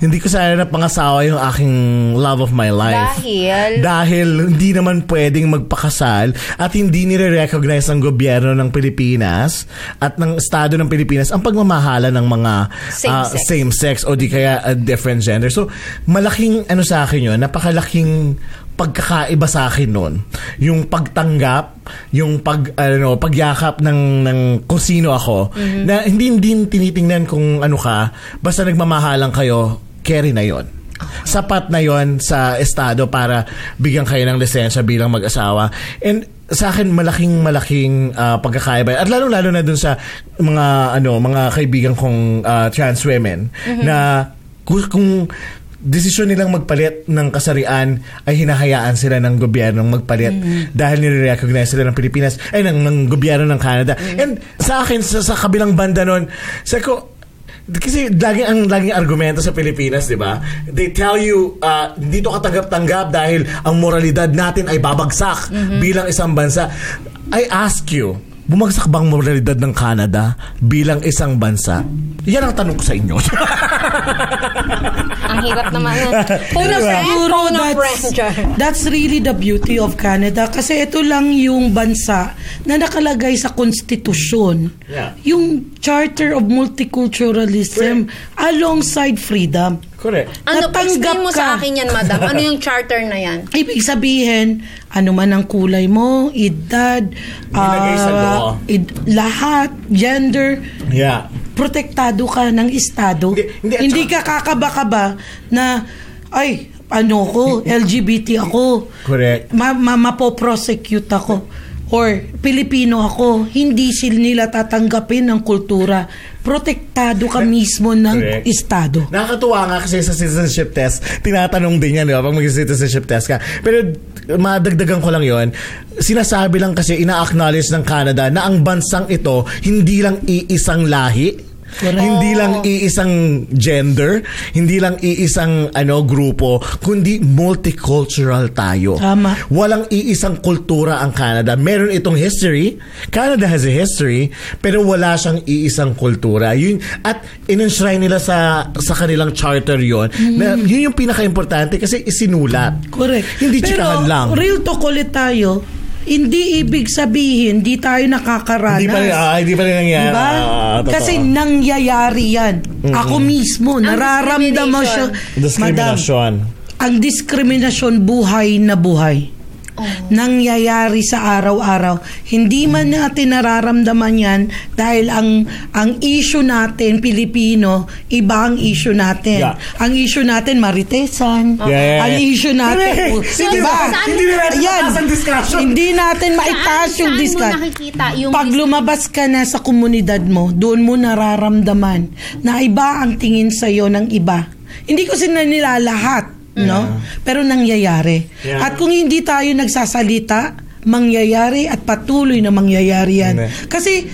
Hindi ko sana napangasawa yung aking love of my life. Dahil? Dahil hindi naman pwedeng magpakasal at hindi nire-recognize ng gobyerno ng Pilipinas at ng Estado ng Pilipinas ang pagmamahala ng mga ah, Same-sex. same sex o di kaya a different gender. So, malaking ano sa akin yun, napakalaking pagkakaiba sa akin noon. Yung pagtanggap, yung pag ano, pagyakap ng ng kung sino ako na hindi hindi tinitingnan kung ano ka, basta nagmamahalan kayo, carry na 'yon. Sapat na 'yon sa estado para bigyan kayo ng lisensya bilang mag-asawa. And sa akin malaking malaking ah, pagkakaiba at lalo lalo na dun sa mga ano mga kaibigan kong ah, trans women na kung, kung desisyon nilang magpalit ng kasarian ay hinahayaan sila ng gobyernong magpalit dahil nire-recognize sila ng Pilipinas ay ng, ng gobyerno ng Canada. And sa akin sa, sa kabilang banda nun, sa ko kasi lagi ang laging argumento sa Pilipinas, 'di ba? They tell you uh, dito ka tanggap-tanggap dahil ang moralidad natin ay babagsak bilang isang bansa. I ask you, bumagsak bang moralidad ng Canada bilang isang bansa? Yan ang tanong ko sa inyo. Ang hirap naman. Phone a Diba? friend, Siguro phone a that's, friend. That's really the beauty of Canada kasi ito lang yung bansa na nakalagay sa konstitusyon Yeah. yung Charter of Multiculturalism alongside freedom. Correct. Ano, Natanggap explain mo ka. sa akin yan, madam. Ano yung charter na yan? Ibig sabihin, ano man ang kulay mo, edad, Nilagay sa ah, law. ed- lahat, gender, Yeah. protektado ka ng Estado. Hindi- hindi, Hindi ka kakaba-kaba na, ay, ano ko, LGBT ako. Correct. Ma, ma, mapoprosecute ako. Or Pilipino ako, hindi sila nila tatanggapin ng kultura. Protektado ka mismo ng Correct. Estado. Nakakatuwa nga kasi sa citizenship test, tinatanong din yan, di ba? Pag mag-citizenship test ka. Pero madagdagan ko lang yon sinasabi lang kasi ina-acknowledge ng Canada na ang bansang ito hindi lang iisang lahi, Correct. hindi lang iisang gender, hindi lang iisang ano grupo, kundi multicultural tayo. Tama. Walang iisang kultura ang Canada. Meron itong history. Canada has a history, pero wala siyang iisang kultura. Yun, at in-enshrine nila sa sa kanilang charter yon na yun yung pinaka-importante kasi isinulat. Correct. Hindi Pero, chikahan lang. real talk ulit tayo, hindi ibig sabihin, di tayo nakakaranas. Hindi pa rin, ah, hindi pa rin nangyari. Diba? Ah, totoo. Kasi nangyayari yan. Ako mismo, nararamdaman siya. Madam, Discrimination. ang diskriminasyon buhay na buhay. Nangyayari sa araw-araw. Hindi man natin nararamdaman yan dahil ang ang issue natin, Pilipino, iba ang issue natin. Yeah. Ang issue natin, maritesan. Yeah, yeah, Ang issue natin, Hindi, hindi diba? na- hindi na natin ang discussion. Hindi natin maitaas Saan- yung saan discussion. nakikita yung Pag lumabas ka na sa komunidad mo, doon mo nararamdaman na iba ang tingin sa'yo ng iba. Hindi ko sila nila no? Pero nangyayari. Yeah. At kung hindi tayo nagsasalita, mangyayari at patuloy na mangyayari yan. Kasi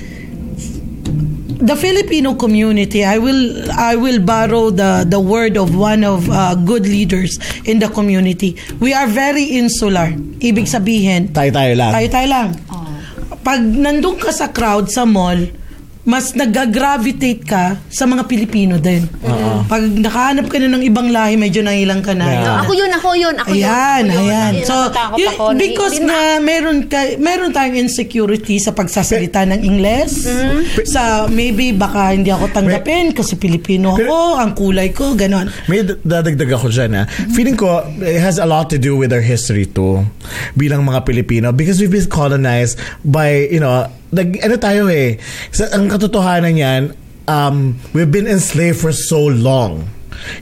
the Filipino community, I will I will borrow the the word of one of uh, good leaders in the community. We are very insular. Ibig sabihin, Tayo-tayo lang. tayo-tayo lang. Pag nandun ka sa crowd sa mall, mas nag-gravitate ka sa mga Pilipino din. Pag nakahanap ka na ng ibang lahi, medyo nahilang ka na. Yeah. Ako yun, ako yun, ako yun. Ayan, ako yun. ayan. Eh, So, yun- ako. because Hindi- na meron, ka, meron tayong insecurity sa pagsasalita ng Ingles. Sa maybe baka hindi ako tanggapin kasi Pilipino ako, ang kulay ko, ganon. May dadagdag ako dyan. Ha? Feeling ko, it has a lot to do with our history too. Bilang mga Pilipino. Because we've been colonized by, you know, nag, ano tayo eh. Sa, ang katotohanan yan, um, we've been enslaved for so long.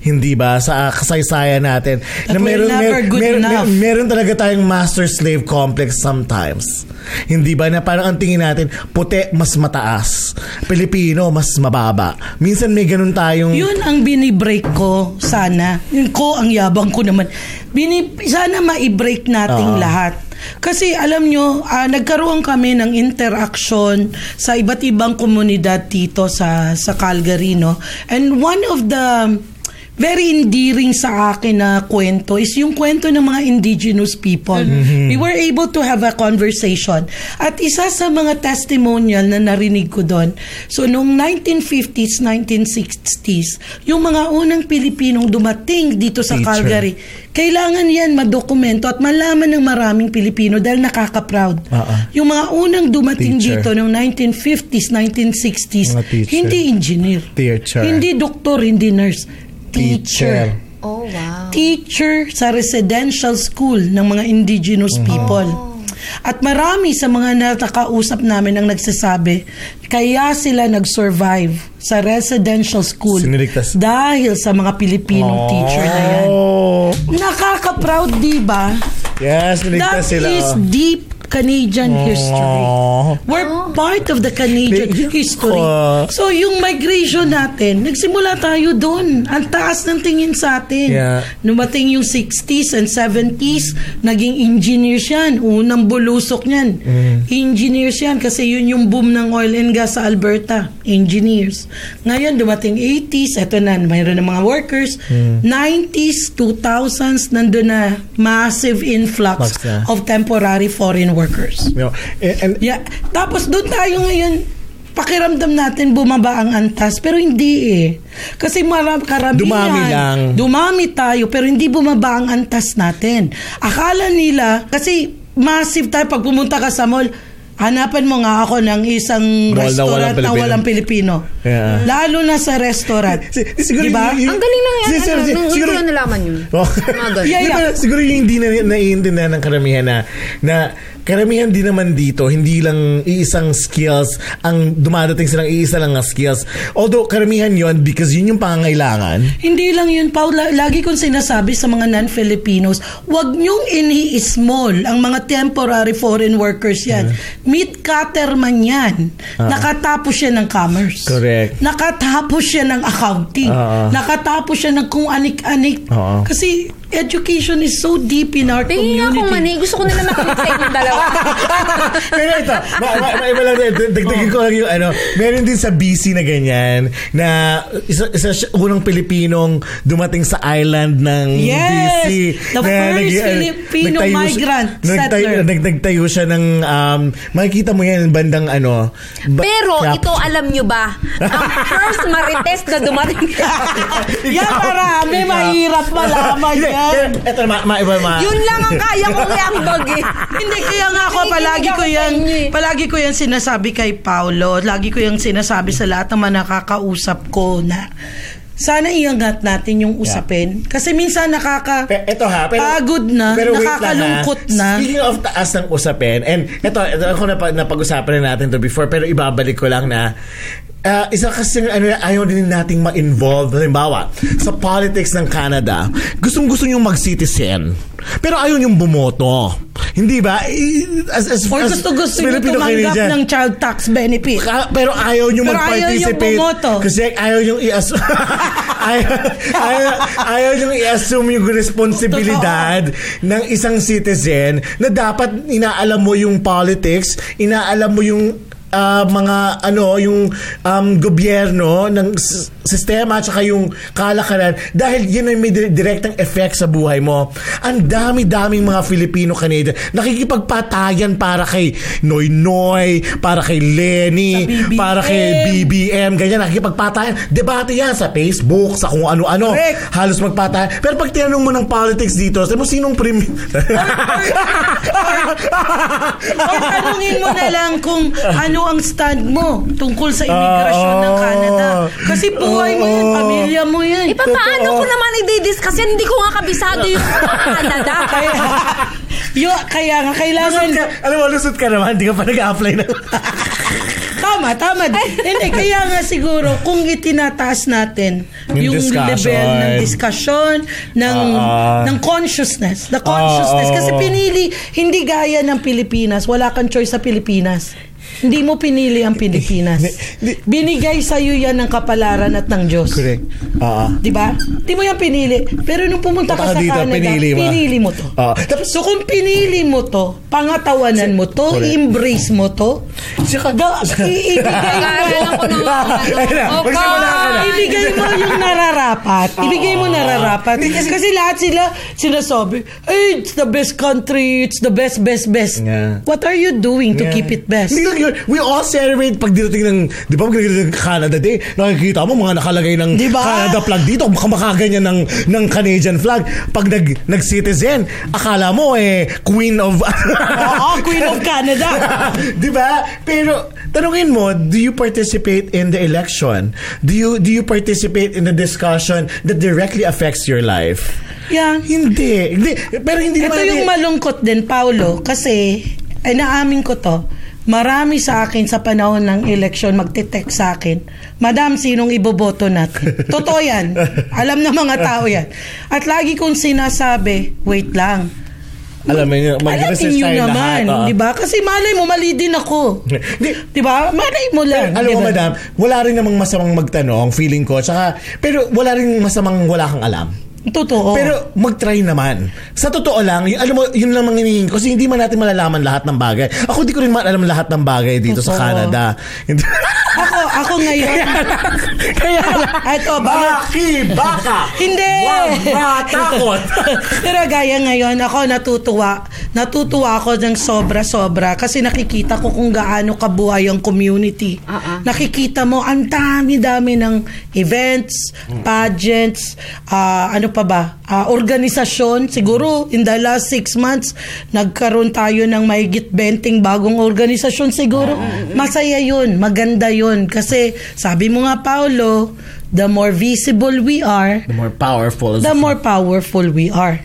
Hindi ba? Sa kasaysayan natin. That we're never good enough. meron talaga tayong master-slave complex sometimes. Hindi ba? Na parang ang tingin natin, puti mas mataas. Pilipino mas mababa. Minsan may ganun tayong... Yun ang binibreak ko sana. Yun ko, ang yabang ko naman. Bini, sana ma-break nating Oo. lahat. Kasi alam nyo, ah, nagkaroon kami ng interaction sa iba't ibang komunidad dito sa, sa Calgary, no? And one of the very endearing sa akin na kwento is yung kwento ng mga indigenous people. We were able to have a conversation. At isa sa mga testimonial na narinig ko doon, so noong 1950s, 1960s, yung mga unang Pilipinong dumating dito sa Teacher. Calgary, kailangan yan madokumento at malaman ng maraming Pilipino dahil nakaka-proud. Oo. Yung mga unang dumating Teacher. dito noong 1950s, 1960s, Mga teacher. hindi engineer. Teacher. Hindi doktor, hindi nurse. Teacher. Oh, wow. Teacher sa residential school ng mga indigenous Mm-hmm. people. At marami sa mga natakausap namin ang nagsasabi, kaya sila nag-survive sa residential school Siniligtas. dahil sa mga Pilipinong teacher na yan. Oh. Nakaka-proud, di ba? Yes, That niligtas sila. is oh. deep Canadian history. Oh. We're part of the Canadian history. Oh. So, yung migration natin, nagsimula tayo doon. Ang taas ng tingin sa atin. Yeah. Numating yung 60s and 70s, naging engineers yan. Unang bulusok niyan. Mm. Engineers yan kasi yun yung boom ng oil and gas sa Alberta. Engineers. Ngayon, dumating 80s, eto na, mayroon ng mga workers. Mm. 90s, 2000s, nandun na massive influx Flux na. of temporary foreign workers. No. And, and Yeah. Tapos doon tayo ngayon, pakiramdam natin bumaba ang antas pero hindi eh. Kasi marami karamihan. Dumami lang. Dumami tayo pero hindi bumaba ang antas natin. Akala nila kasi massive tayo pag pumunta ka sa mall. Hanapan mo nga ako ng isang Mall na restaurant walang na Pilipino. walang Pilipino. Yeah. Lalo na sa restaurant. Si- siguro Diba? yung- yung- Ang galing lang yan. Si- Ano, si- nung siguro- nalaman yun. Oh. Yeah, yeah. ba, siguro yung hindi na naiintindihan ng karamihan na, na karamihan din naman dito, hindi lang iisang skills ang dumadating silang iisa lang na skills. Although karamihan yon because yun yung pangangailangan. Hindi lang yun, Paul. La- Lagi kong sinasabi sa mga non-Filipinos, huwag niyong ini-small ang mga temporary foreign workers yan. Meat cutter man yan. Nakatapos siya ng commerce. Correct. Nakatapos siya ng accounting. Oo. Nakatapos siya ng kung anik-anik. Oo. Kasi education is so deep in our Tingin community. akong mani. Gusto ko nila makinig sa inyong dalawa. Pero ito, ma, ma, ma, din, dagdagin ko lang yung ano, meron din sa BC na ganyan, na isa, isa siya, unang Pilipinong dumating sa island ng Yes! BC. The na first nag- Filipino nagtayo migrant nagtayo, settler. nag, nagtayo siya ng, um, makikita mo yan, bandang ano. ba- Pero Cap- ito, alam nyo ba? Ang first marites na dumating. Yan marami, mahirap malaman Hindi, yan. Ito, ma, ma, iba, ma. Yun lang ang kaya kong iambag eh. Hindi, kaya nga ako, palagi ko yan, palagi ko yan sinasabi kay Paulo. Lagi ko yung sinasabi sa lahat ng mga nakakausap ko na sana iangat natin yung usapin. Kasi minsan nakaka... Pe- ito ha, pero, Pagod na, pero nakakalungkot na. Speaking of taas ng usapin, and ito, ito ako na napag-usapan na natin to before, pero ibabalik ko lang na ah, isa kasi ano, ayaw din nating ma-involve halimbawa sa politics ng Canada gustong gusto nyo mag-citizen pero ayaw nyo bumoto hindi ba as, as, Or as gusto-gusto nyo Filipino tumanggap Canadian, ng child tax benefit. Ka- pero ayaw nyo ayaw mag-participate. yung bumoto. Kasi ayaw nyo i-assume ayaw, ayaw, ayaw nyo i-assume yung responsibilidad ng isang citizen na dapat inaalam mo yung politics, inaalam mo yung ah, mga ano yung um, gobyerno ng s- sistema at saka yung kalakaran dahil yun ay may dire- direktang effect sa buhay mo. Ang dami-daming mga Filipino-Canadian nakikipagpatayan para kay Noy Noy, para kay Lenny, para kay BBM, ganyan nakikipagpatayan. Debate yan sa Facebook, sa kung ano-ano. Correct. Halos magpatayan. Pero pag tinanong mo ng politics dito, sabi mo sinong prim... O tanungin mo na lang kung ano ang stand mo tungkol sa imigrasyon ng Oo. Canada. Kasi buhay mo yan, Oo. pamilya mo yan. Eh, paano Totoo. ko naman i-discuss yan? Hindi ko nga kabisado yung Canada. Kaya, yo, kaya nga, kailangan... Lusot ka, alam mo, lusot ka naman. Hindi ka pa nag-apply na. Tama, tama. Hindi, kaya nga siguro, kung itinataas natin Yung yung, discussion. level ng discussion, ng, Ah. ng consciousness, the consciousness. Ah, ah. Kasi pinili, hindi gaya ng Pilipinas, wala kang choice sa Pilipinas. Hindi mo pinili ang Pilipinas. Hindi. Binigay sa iyo yan ng kapalaran at ng Diyos. Correct. Oo. Di ba? Di mo yan pinili. Pero nung pumunta ka sa dito, Canada, pinili pinili mo. to. Tapos- so kung pinili mo to, pangatawanan mo to, Correct. i-embrace mo to, Saka, ga- i- ibigay mo. na, Oh, magsimula ka na. Ibigay mo yung nararapat. Ibigay mo nararapat. Kasi lahat sila sinasabi, hey, it's the best country, it's the best, best, best. Yeah. What are you doing to Yeah. keep it best? Hindi lang yun. We all celebrate pag dirating ng, di ba, pag ng Canada Day, nakikita mo mga nakalagay ng Di ba? Canada flag dito, kamakaganyan ng, ng Canadian flag. Pag nag, nag-citizen, akala mo eh, queen of... Oo, Queen of Canada. di ba? Pero tanungin mo, do you participate in the election? Do you do you participate in the discussion that directly affects your life? Yan. Hindi. Hindi. Pero hindi Ito naman yung malungkot din, Paulo, kasi, ay naamin ko to, marami sa akin sa panahon ng eleksyon magte-text sa akin, Madam, sinong iboboto natin? Totoo yan. Alam ng mga tao yan. At lagi kong sinasabi, wait lang. alam mo yun, nyo tayo naman, lahat. di ba? Kasi malay mo, mali din ako. Di ba? Malay mo lang. Alam di mo, madam, wala rin namang masamang magtanong, feeling ko. Tsaka, pero wala rin masamang wala kang alam. Totoo. Pero mag-try naman. Sa totoo lang, y- alam mo, yun lang manginingin ko kasi hindi man natin malalaman lahat ng bagay. Ako hindi ko rin alam lahat ng bagay dito sa Totoo. Canada. Hindi- ako, ako ngayon. Kaya Ito, ba? Baki, baka. Hindi! Wag matakot. Pero gaya ngayon, ako natutuwa. Natutuwa ako ng sobra-sobra kasi nakikita ko kung gaano kabuhay ang community. Ah. Nakikita mo, ang dami-dami ng events, pageants, ah, ano pa ba, Ah, organisasyon. Siguro, in the last six months, nagkaroon tayo ng mahigit 20 bagong organisasyon siguro. Masaya yun, maganda yun. Kasi, sabi mo nga, Paolo, the more visible we are, The more powerful. the more powerful we are.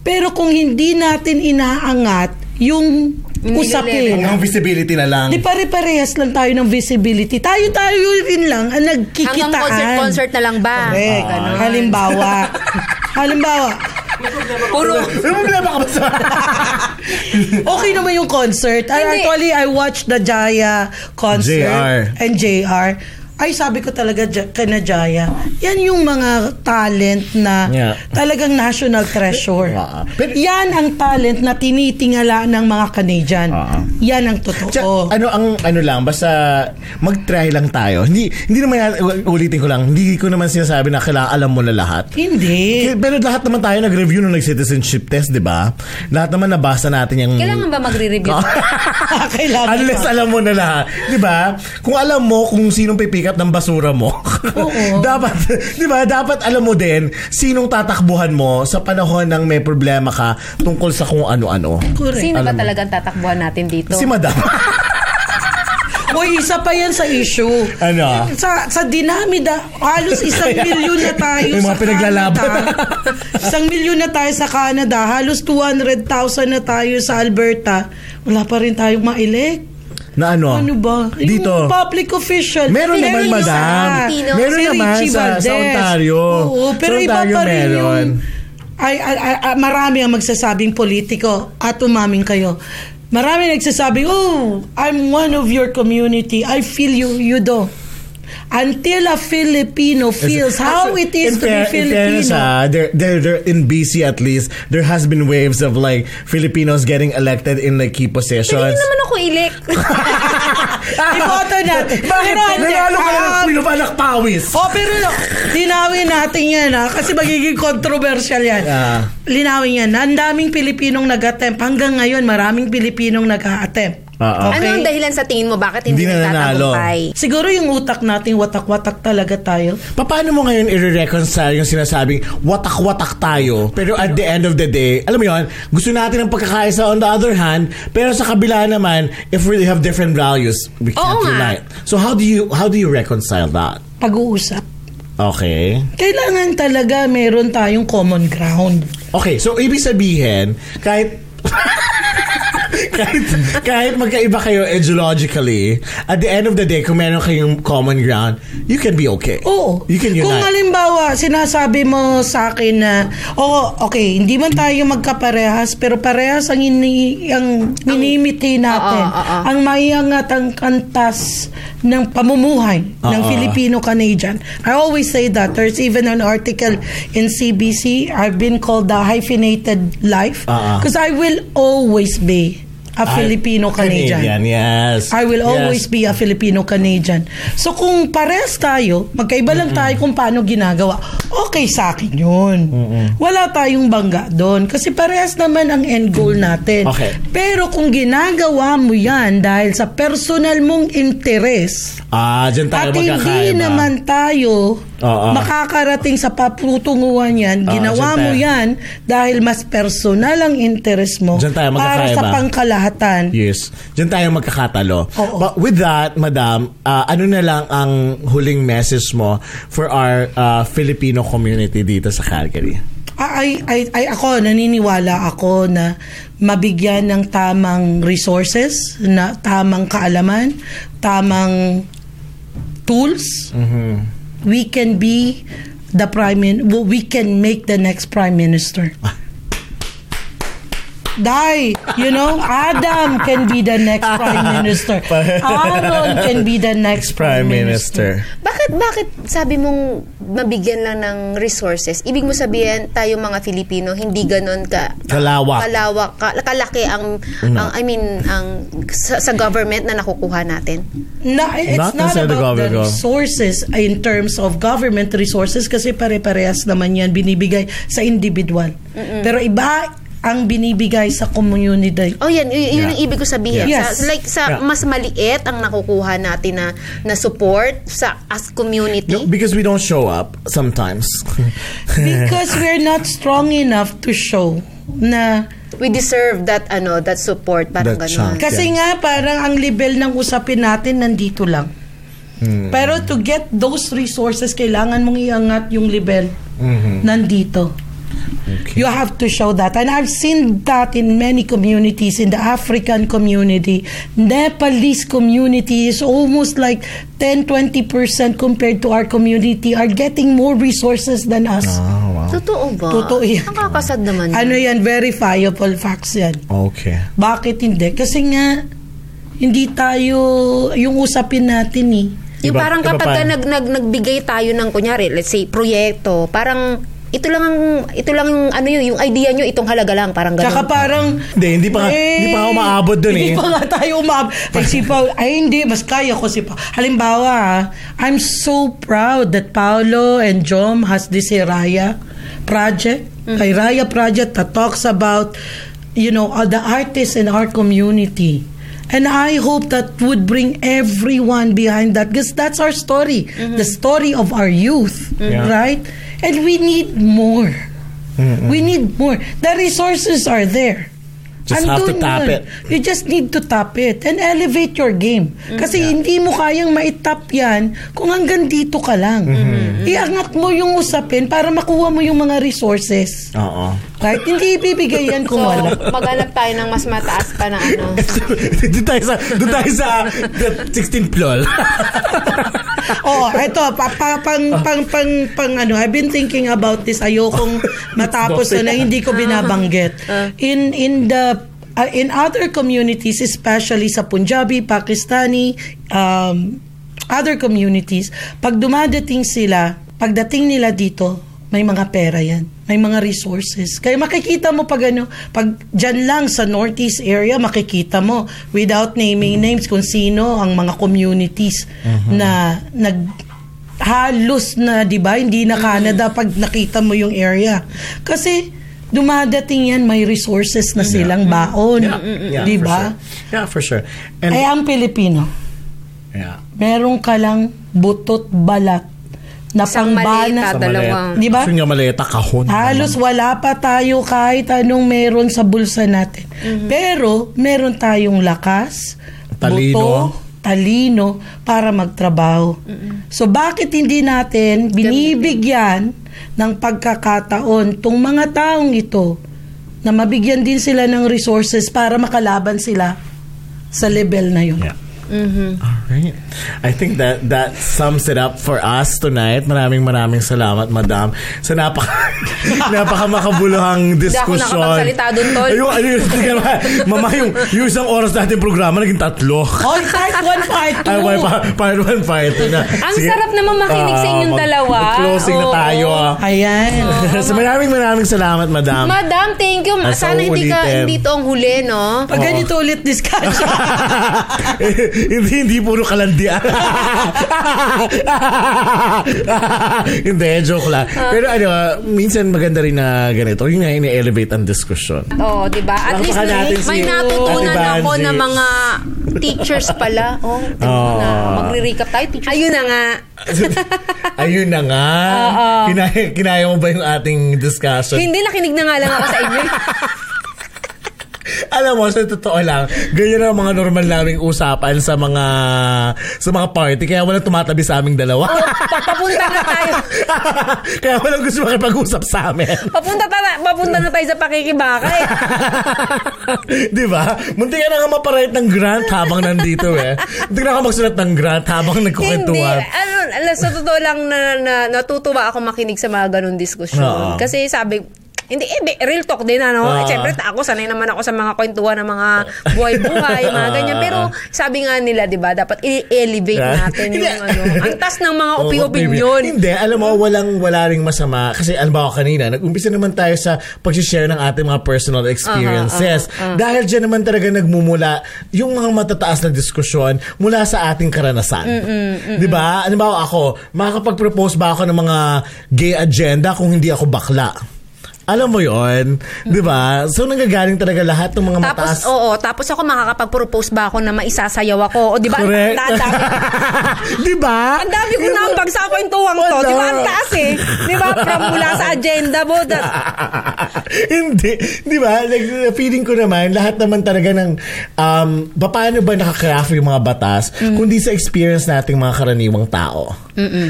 Pero kung hindi natin inaangat yung usapin, Ang visibility na lang. di pare-parehas lang tayo ng visibility. Tayo-tayo rin lang ang nagkikitaan. Hanggang concert-concert na lang ba? Correct. Ganon. Halimbawa, halimbawa, Puro, Ano problema ka ba sa... okay naman yung concert. I-. Actually, I watched the Jaya concert. JR. And JR. Ay, sabi ko talaga kina Jaya, yan yung mga talent na Yeah. talagang national treasure. Ah, pero- yan ang talent na tinitingala ng mga Canadian. Ah. Yan ang totoo. Tsaka, ano ang ano lang basta mag-try lang tayo. Hindi hindi naman ulitin ko lang. Hindi ko naman sinasabi na kailangan alam mo na lahat. Hindi. Pero lahat naman tayo nag-review nung nag-citizenship test, di ba? Lahat naman nabasa natin yung... kailangan ba magre-review? Kailangan Unless pa. alam mo na lahat. Di ba? Kung alam mo kung sinong pipick up ng basura mo, Oo. dapat, di ba? Dapat alam mo din sinong tatakbuhan mo sa panahon ng may problema ka tungkol sa kung ano-ano. Correct. Sino ba Alam mo. talagang tatakbuhan natin dito? Si Madam. Uy, isa pa yan sa issue. Ano? Sa, sa dinamida, halos isang milyon na tayo sa mga pinaglalaban. Canada. isang milyon na tayo sa Canada. Halos 200,000 na tayo sa Alberta. Wala pa rin tayong ma-elect. Na ano? Ano ba? Dito. Yung public official. Meron naman, yung madam. sa-. Meron si naman Richie sa, sa Valdez. Ontario. Oo, pero sa iba Ontario pa rin meron. yung... Ay, ay, ay, ay, marami ang magsasabing politiko at umaming kayo. Marami nagsasabing, oh, I'm one of your community. I feel you, you do. Until a Filipino feels how it is in to fair- be In fairness, Filipino. ah, there, there, there, in BC at least, there has been waves of like Filipinos getting elected in like key Pero positions. hindi naman ako elect. Iboto natin. Bakit? Nanalo ka ng ah, pinupanak pawis. Oh, pero no, linawin natin yan ha, kasi magiging controversial yan. Ah. Linawin yan. Ang daming Pilipinong nag-attempt. Hanggang ngayon, maraming Pilipinong nag-attempt. Oo. Okay. Ano ang dahilan sa tingin mo? Bakit hindi, Hindi na? Siguro yung utak natin, watak-watak talaga tayo. Pa- Paano mo ngayon i-reconcile yung sinasabing watak-watak tayo pero at the end of the day, alam mo yon gusto natin ng pagkakaisa on the other hand pero sa kabila naman, if we have different values, we can't Oo nga. unite. So how do you how do you reconcile that? Pag-uusap. Okay. Kailangan talaga meron tayong common ground. Okay, so ibig sabihin, kahit kahit, kahit magkaiba kayo ideologically, at the end of the day, kung meron kayong common ground, you can be okay. Oo. You can Kung unite. halimbawa, sinasabi mo sa akin na, oo, okay, hindi man tayo magkaparehas, pero parehas ang, ini, ang minimiti natin. Oo, oo, oo. Ang maiangat ang kantas ng pamumuhay ng Oo. Filipino-Canadian. I always say that. There's even an article in CBC, I've been called the hyphenated life. Because I will always be a Ah, Filipino-Canadian. Canadian, yes. I will Yes. always be a Filipino-Canadian. So kung pares tayo, magkaiba lang tayo kung paano ginagawa, okay sa akin yun. Wala tayong bangga doon. Kasi parehas naman ang end goal natin. Okay. Pero kung ginagawa mo yan dahil sa personal mong interes, Ah, dyan tayo at hindi naman tayo Oo. makakarating sa paputunguhan yan, Oo, ginawa dyan mo tayo. yan dahil mas personal ang interes mo Dyan tayo para sa pangkalahatan. Yes. Diyan tayo magkakatalo. Oo. But with that, madam, ah, ano na lang ang huling message mo for our ah, Filipino community dito sa Calgary? Ay, ay, ay ako, naniniwala ako na mabigyan ng tamang resources, na tamang kaalaman, tamang tools, we can be the prime min- we can make the next prime minister. die. You know, Adam can be the next prime minister. Aaron can be the next prime, Prime Minister. Bakit, bakit sabi mong mabigyan lang ng resources? Ibig mo sabihin, tayo mga Filipino, hindi ganon ka, Kalawak. kalawak, ka, kalaki ang, ang, I mean, ang, sa, sa government na nakukuha natin. No, it's Not not, about the government. resources in terms of government resources kasi pare-parehas naman yan binibigay sa individual. Pero iba ang binibigay sa community. Oh, yan. Y- yun Yeah. ang ibig ko sabihin. Yes. Sa, like, sa Yeah. mas maliit ang nakukuha natin na, na support sa as community. No, because we don't show up sometimes. Because we're not strong enough to show na We deserve that, ano, that support. Parang That ganun. chance. Kasi nga parang ang level ng usapin natin nandito lang. Hmm. Pero to get those resources, kailangan mong iangat yung level Mm-hmm. nandito. You have to show that. And I've seen that in many communities, in the African community. Nepalese community is almost like 10-20% compared to our community are getting more resources than us. Oh, wow. Totoo ba? Totoo yan. Nakakasad naman yun. Ano yan? Verifiable facts yan. Okay. Bakit hindi? Kasi nga, hindi tayo, yung usapin natin eh. Yung Iba- parang iba kapag pa. ka nag, nag, nagbigay tayo ng kunyari, let's say, proyekto, parang ito lang ang ito lang yung ano yun, yung idea nyo itong halaga lang, parang ganun. Tsaka parang, Hindi, hindi pa nga- hindi pa ako umaabot dun Hindi eh. pa nga tayo umabot. Ay, si Paul, ay hindi, mas kaya ko si Paul. Halimbawa, I'm so proud that Paolo and Jom has this Raya project, Mm-hmm. Raya project that talks about, you know, the artists in our community. And I hope that would bring everyone behind that because that's our story, Mm-hmm. the story of our youth, Yeah. right? And we need more. We need more. The resources are there. Just have to Andun tap yun. it. You just need to tap it and elevate your game. Kasi hindi mo kayang maitap yan kung hanggang dito ka lang. Iangat mo yung usapin para makuha mo yung mga resources. Oo. Right? Hindi ibibigay yan kung So, wala. maghanap tayo ng mas mataas pa na ano. doon tayo sa, doon tayo sa 16 plol. oh, ito, pa, pa, pang, pang, pang, pang, ano, I've been thinking about this. Ayokong matapos na, na hindi ko binabanggit. In, in the, uh, in other communities, especially sa Punjabi, Pakistani, um, other communities, pag dumadating sila, pagdating nila dito, may mga pera yan. May mga resources. Kaya makikita mo pag ano, pag dyan lang sa Northeast area, makikita mo without naming names kung sino ang mga communities na nag halos na, di ba, hindi na Canada pag nakita mo yung area. Kasi dumadating yan, may resources na silang baon. Yeah, di for ba? sure. Yeah, for sure. And, Ay, ang Pilipino, yeah. meron ka lang butot balat na Isang pangbana. maleta, Sa dalawang. maleta. Di ba? Gusto niya maleta, kahon. Halos wala pa tayo kahit anong meron sa bulsa natin. Pero meron tayong lakas, Talino. buto, talino para magtrabaho. So bakit hindi natin binibigyan ng pagkakataon tong mga taong ito na mabigyan din sila ng resources para makalaban sila sa level na yun. Yeah. Alright. I think that that sums it up for us tonight. Maraming maraming salamat, Madam, sa napaka napaka makabuluhang diskusyon. nakapagsalita dun, Tol. Ayun, ayun, mo. Mama, yung, yung isang oras natin programa, naging tatlo. Oh, part 1, part 2. Ay, why, pa, part one, part two na. Ang sarap naman makinig sa inyong mag- dalawa. Mag-closing na Oo. tayo. ah. Ayan. so maraming maraming salamat, Madam. Madam, thank you. Ah, Sana sa hindi ka hindi to ang huli, no? Pag ganito ulit discussion. hindi, hindi puro kalandian. hindi, joke lang. Pero ano, minsan maganda rin na ganito. Yung nga, ini-elevate ang diskusyon. Oo, di ba? At least natin may si natutunan Ate ako na mga teachers pala. Oh, mo na. Oo. Magre-recap tayo. Teachers. Ayun na nga. Ayun na nga. Kinaya, kinaya mo ba yung ating discussion? Hindi, nakinig na nga lang ako sa inyo. Alam mo, sa totoo lang, ganyan ang mga normal naming usapan sa mga sa mga party. Kaya walang tumatabi sa aming dalawa. Papunta na tayo. Kaya walang gusto makipag-usap sa amin. Papunta, ta- papunta na tayo sa pakikibakay. Di ba? Munti ka na nga maparate ng grant habang nandito eh. Munti ka na nga magsulat ng grant habang Hindi. nagkukwentuhan. Ano, ala, sa totoo lang na, na, natutuwa ako makinig sa mga ganun diskusyon. Oo. Kasi sabi, Hindi, eh, be- real talk din, ano. Ah. Eh, Siyempre, ako, sanay naman ako sa mga kwentuhan ng mga buhay-buhay, mga ganyan. Pero, sabi nga nila, di ba, dapat i-elevate Ah. natin Hindi. yung, ano, ang tas ng mga opi-opinion. Hindi, alam mo, walang, wala ring masama. Kasi, alam ba kanina, nag-umpisa naman tayo sa pag-share ng ating mga personal experiences. Dahil dyan naman talaga nagmumula yung mga matataas na diskusyon mula sa ating karanasan. Di ba? Ano ba ako, makakapag-propose ba ako ng mga gay agenda kung hindi ako bakla? Alam mo yon, di ba? So, nanggagaling talaga lahat ng mga Tapos, mataas. oo, tapos ako makakapag-propose ba ako na maisasayaw ako? O, di ba? Correct. Ang dami, di ba? ang dami ko nambag sa kwentuhan to. Di ba? Ang taas eh. Di ba? From mula sa agenda mo. that- Hindi. Di ba? Like, feeling ko naman, lahat naman talaga ng, um, paano ba nakakaraft yung mga batas, kundi sa experience nating mga karaniwang tao.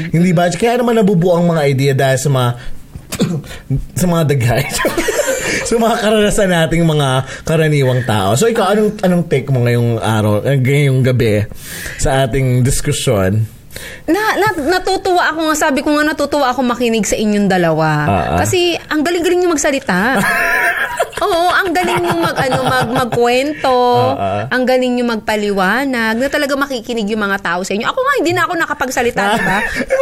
Hindi ba? Kaya naman nabubuo ang mga idea dahil sa mga sa mga daghay. sa mga karanasan nating mga karaniwang tao. So ikaw, anong, anong take mo ngayong araw, eh, ngayong gabi sa ating diskusyon? Na, na, natutuwa ako nga, sabi ko nga natutuwa ako makinig sa inyong dalawa. Ah. Kasi ang galing-galing nyo magsalita. Oo, ang galing nyo mag, ano, mag, magkwento. Ah. Ang galing nyo magpaliwanag. Na talaga makikinig yung mga tao sa inyo. Ako nga, hindi na ako nakapagsalita, di ba?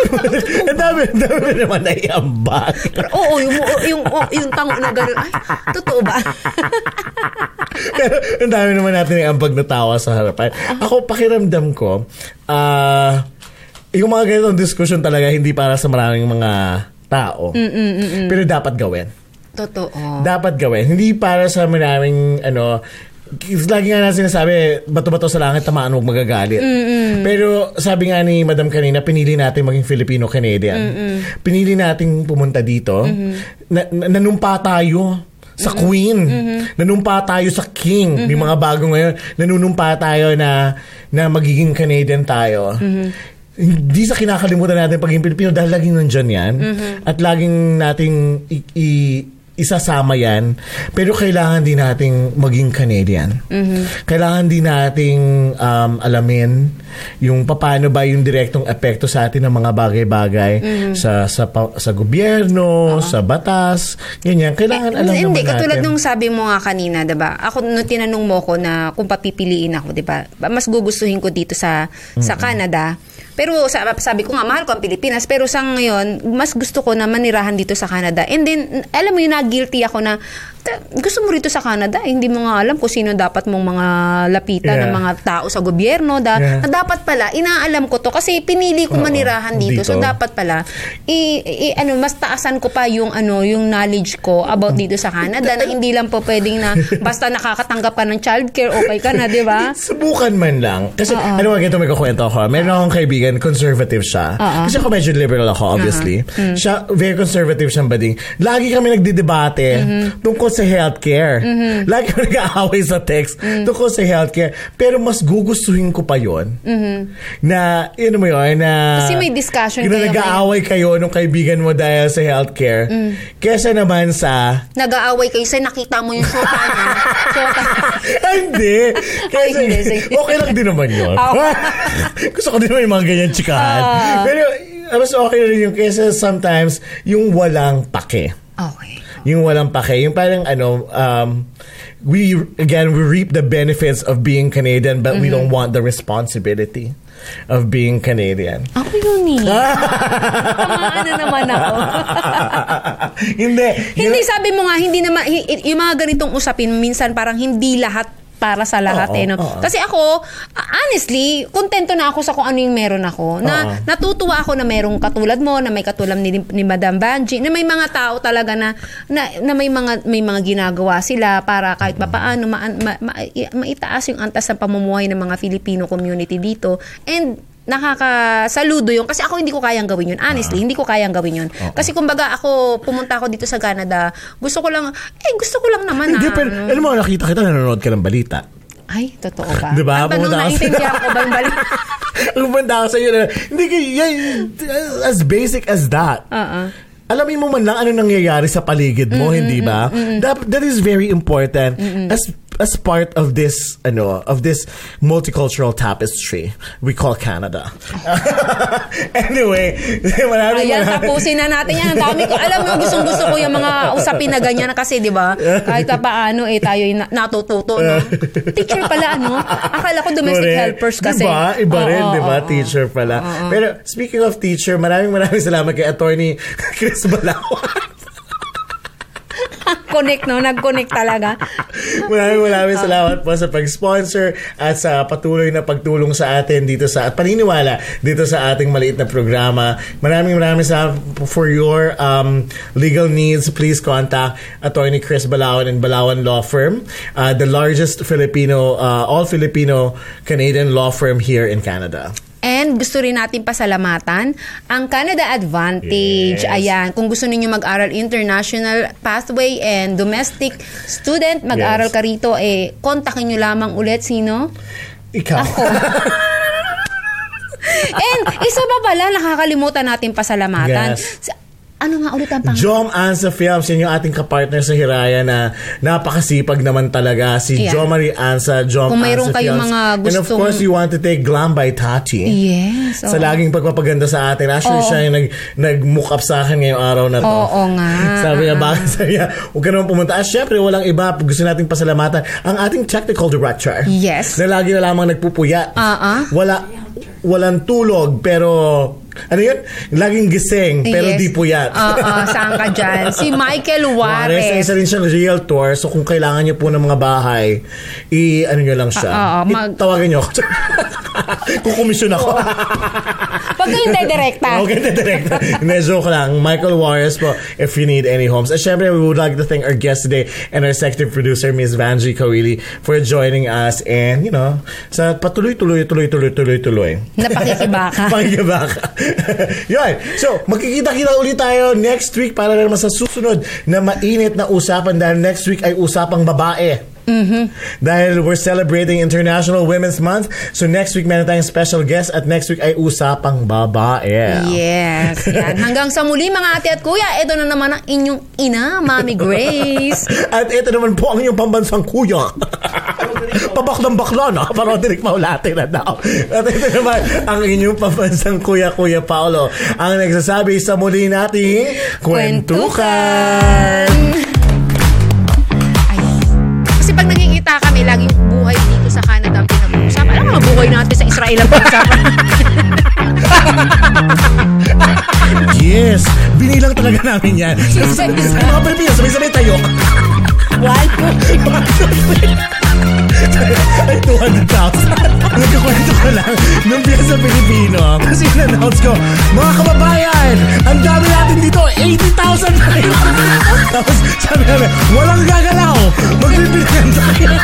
Ang dami, dami naman na iambag. Pero, oo, yung, yung, yung, yung tango na gano'n. Ay, totoo ba? Pero ang dami naman natin yung ambag na tawa sa harapan. Ako, pakiramdam ko, ah, yung mga ganitong discussion talaga hindi para sa maraming mga tao. Pero dapat gawin. totoo. Dapat gawin. Hindi para sa maraming, ano, lagi nga na sinasabi, bato-bato sa langit, tamaan huwag magagalit. Pero sabi nga ni Madam kanina, pinili natin maging Filipino-Canadian. Pinili natin pumunta dito. Na, na- nanumpa tayo sa Queen. Nanumpa tayo sa King. May mga bago ngayon. Nanunumpa tayo na na magiging Canadian tayo. Hindi sa kinakalimutan natin pagiging Pilipino dahil laging nandyan yan. At laging nating i- i- isasama yan. Pero kailangan din nating maging Canadian. Kailangan din nating um, alamin yung paano ba yung direktong epekto sa atin ng mga bagay-bagay sa sa pa- sa gobyerno, sa batas, ganyan. Kailangan alam Hindi, naman katulad natin. nung sabi mo nga kanina, 'di ba? Ako nung tinanong mo ko na kung papipiliin ako, 'di ba? Mas gugustuhin ko dito sa sa Canada. Pero sa- sabi ko nga, mahal ko ang Pilipinas. Pero sa ngayon, mas gusto ko na manirahan dito sa Canada. And then, alam mo yun, na-guilty ako na, "Ta- gusto mo rito sa Canada, eh, hindi mo nga alam kung sino dapat mong mga lapitan Yeah. ng mga tao sa gobyerno. Da, Yeah. na dapat pala, inaalam ko to kasi pinili ko manirahan dito. So, dito. dapat pala, i, i- ano, mas taasan ko pa yung, ano, yung knowledge ko about dito sa Canada na hindi lang po pwedeng na basta nakakatanggap ka ng childcare, okay ka na, di ba? Subukan man lang. Kasi, Oo. ano ganito may kukwento ako. Meron akong kaibigan, conservative siya. Oo. Kasi ako medyo liberal ako, obviously. Siya, very conservative siyang bading. Lagi kami nagdidebate tungkol sa healthcare. Lagi kami nag-aaway sa text tungkol sa healthcare. Pero mas gugustuhin ko pa yon Na, yun mo yun, na... Kasi may discussion kayo, nag-aaway kayo nung kaibigan mo dahil sa healthcare. Kesa naman sa... Nag-aaway kayo sa nakita mo yung shota niya. Shota. hindi. Kasi, Ay, okay lang din naman yun. Oo. Gusto ko din naman yung mga ganyan chikahan. Ah. Pero, mas okay rin yung kesa sometimes yung walang pake. Okay. Yung walang pake. Yung parang ano, um, we, again, we reap the benefits of being Canadian but we Mm-hmm. don't want the responsibility of being Canadian. Ako yun eh. Tama, ano naman ako. hindi. hindi, sabi mo nga, hindi naman, hi- yung mga ganitong usapin, minsan parang hindi lahat para sa lahat Oo, eh. No? oo. Kasi ako, honestly, kontento na ako sa kung ano yung meron ako. Na Oo. natutuwa ako na merong katulad mo, na may katulad ni, ni Madam Banji, na may mga tao talaga na, na, na may mga may mga ginagawa sila para kahit papaano ma, ma, ma, i- maitaas yung antas ng pamumuhay ng mga Filipino community dito. And nakakasaludo yun kasi ako hindi ko kayang gawin yun honestly hindi ko kayang gawin yun kasi kumbaga ako pumunta ako dito sa Canada gusto ko lang eh gusto ko lang naman Hindi, na pero, ano. alam mo, nakita kita, nanonood ka ng balita. Ay, totoo ba? Di ba? Ang tanong, naintindihan ko ba yung balita? Pumunta ako sa iyo na, hindi yan, as basic as that. Oo. Alamin mo man lang ano nangyayari sa paligid mo, hindi ba? That, that is very important as as part of this ano of this multicultural tapestry we call Canada. anyway, maraming Ayan, maraming- tapusin na natin yan. Ang dami ko. Alam mo, gustong gusto ko yung mga usapin na ganyan kasi, di ba? Kahit pa paano, eh, tayo yung na- natututo, no? Teacher pala, ano? Akala ko domestic Correct. helpers kasi. Diba? Iba rin, Oo, diba? oo, teacher pala. Pero speaking of teacher, maraming maraming salamat kay attorney Chris Balawan. Connect, no? Nag-connect talaga. maraming maraming salamat po sa pag-sponsor at sa patuloy na pagtulong sa atin dito sa at paniniwala dito sa ating maliit na programa. Maraming maraming salamat for your um, legal needs. Please contact Attorney Chris Balawan and Balawan Law Firm, uh, the largest Filipino, uh, all Filipino Canadian law firm here in Canada. And gusto rin natin pasalamatan ang Canada Advantage. Yes. Ayan, kung gusto ninyo mag-aral international pathway and domestic student, mag-aral Yes. ka rito, eh, kontakin nyo lamang ulit. Sino? Ikaw. Ako. And isa pa pala, nakakalimutan natin pasalamatan. Yes. Sa- Ano nga ulit ang pangalan? Jom Ansa Films, yun yung ating kapartner sa Hiraya na napakasipag naman talaga. Si Yeah. Jo Marie Ansa, Jom Kung mayroon Ansa kayong Films. mga And of gustong- course, you want to take Glam by Tati. Yes. Sa oo. laging pagpapaganda sa atin. Actually, Oo. siya yung nag, nag-mook up sa akin ngayong araw na to. Oo nga. Sabi niya, bakit sabi niya, huwag ka naman pumunta. At syempre, walang iba. Gusto nating pasalamatan ang ating technical director. Yes. Na lagi na lamang nagpupuyat. Ah, ah. Wala, walang tulog, pero, ano yun? Laging gising, pero Yes. di puyat. Oo, saan ka dyan? Si Michael Juarez, Juarez. isa rin siyang realtor. So, kung kailangan niyo po ng mga bahay, i, ano niyo lang siya. Oo, mag- Tawagan niyo ako. Kukomisyon ako. Pag hindi direkta. Okay, na direct. Hindi, joke lang. Michael Juarez po, if you need any homes. At syempre, we would like to thank our guest today and our executive producer, Ms. Vanji Kawili, for joining us and, you know, sa patuloy-tuloy, tuloy-tuloy, tuloy-tuloy. Napakikibaka. Pakikibaka. Yun. So, magkikita-kita ulit tayo next week para naman sa susunod na mainit na usapan dahil next week ay usapang babae. Dahil we're celebrating International Women's Month. So next week meron tayong special guest at next week ay usapang babae. Yes. Yan. Hanggang sa muli mga ate at kuya, ito na naman ang inyong ina, Mami Grace. At ito naman po ang inyong pambansang kuya. Pabaklang bakla na. Parang Derek Maulate na daw. At ito naman ang inyong pambansang kuya, Kuya Paolo. Ang nagsasabi sa muli nating kwentukan. Ayan. Israel ang pag-usapan. Yes! Binilang talaga namin yan. Isa. Mga Pilipino, sabay-sabay tayo. One, Ay, 200,000. Nagkakwento ko lang nung biya sa Pilipino. Kasi in-announce ko, mga kababayan, ang dami natin dito, 80,000 na yun. Tapos sabi namin, walang gagalaw. Magbibilihan tayo.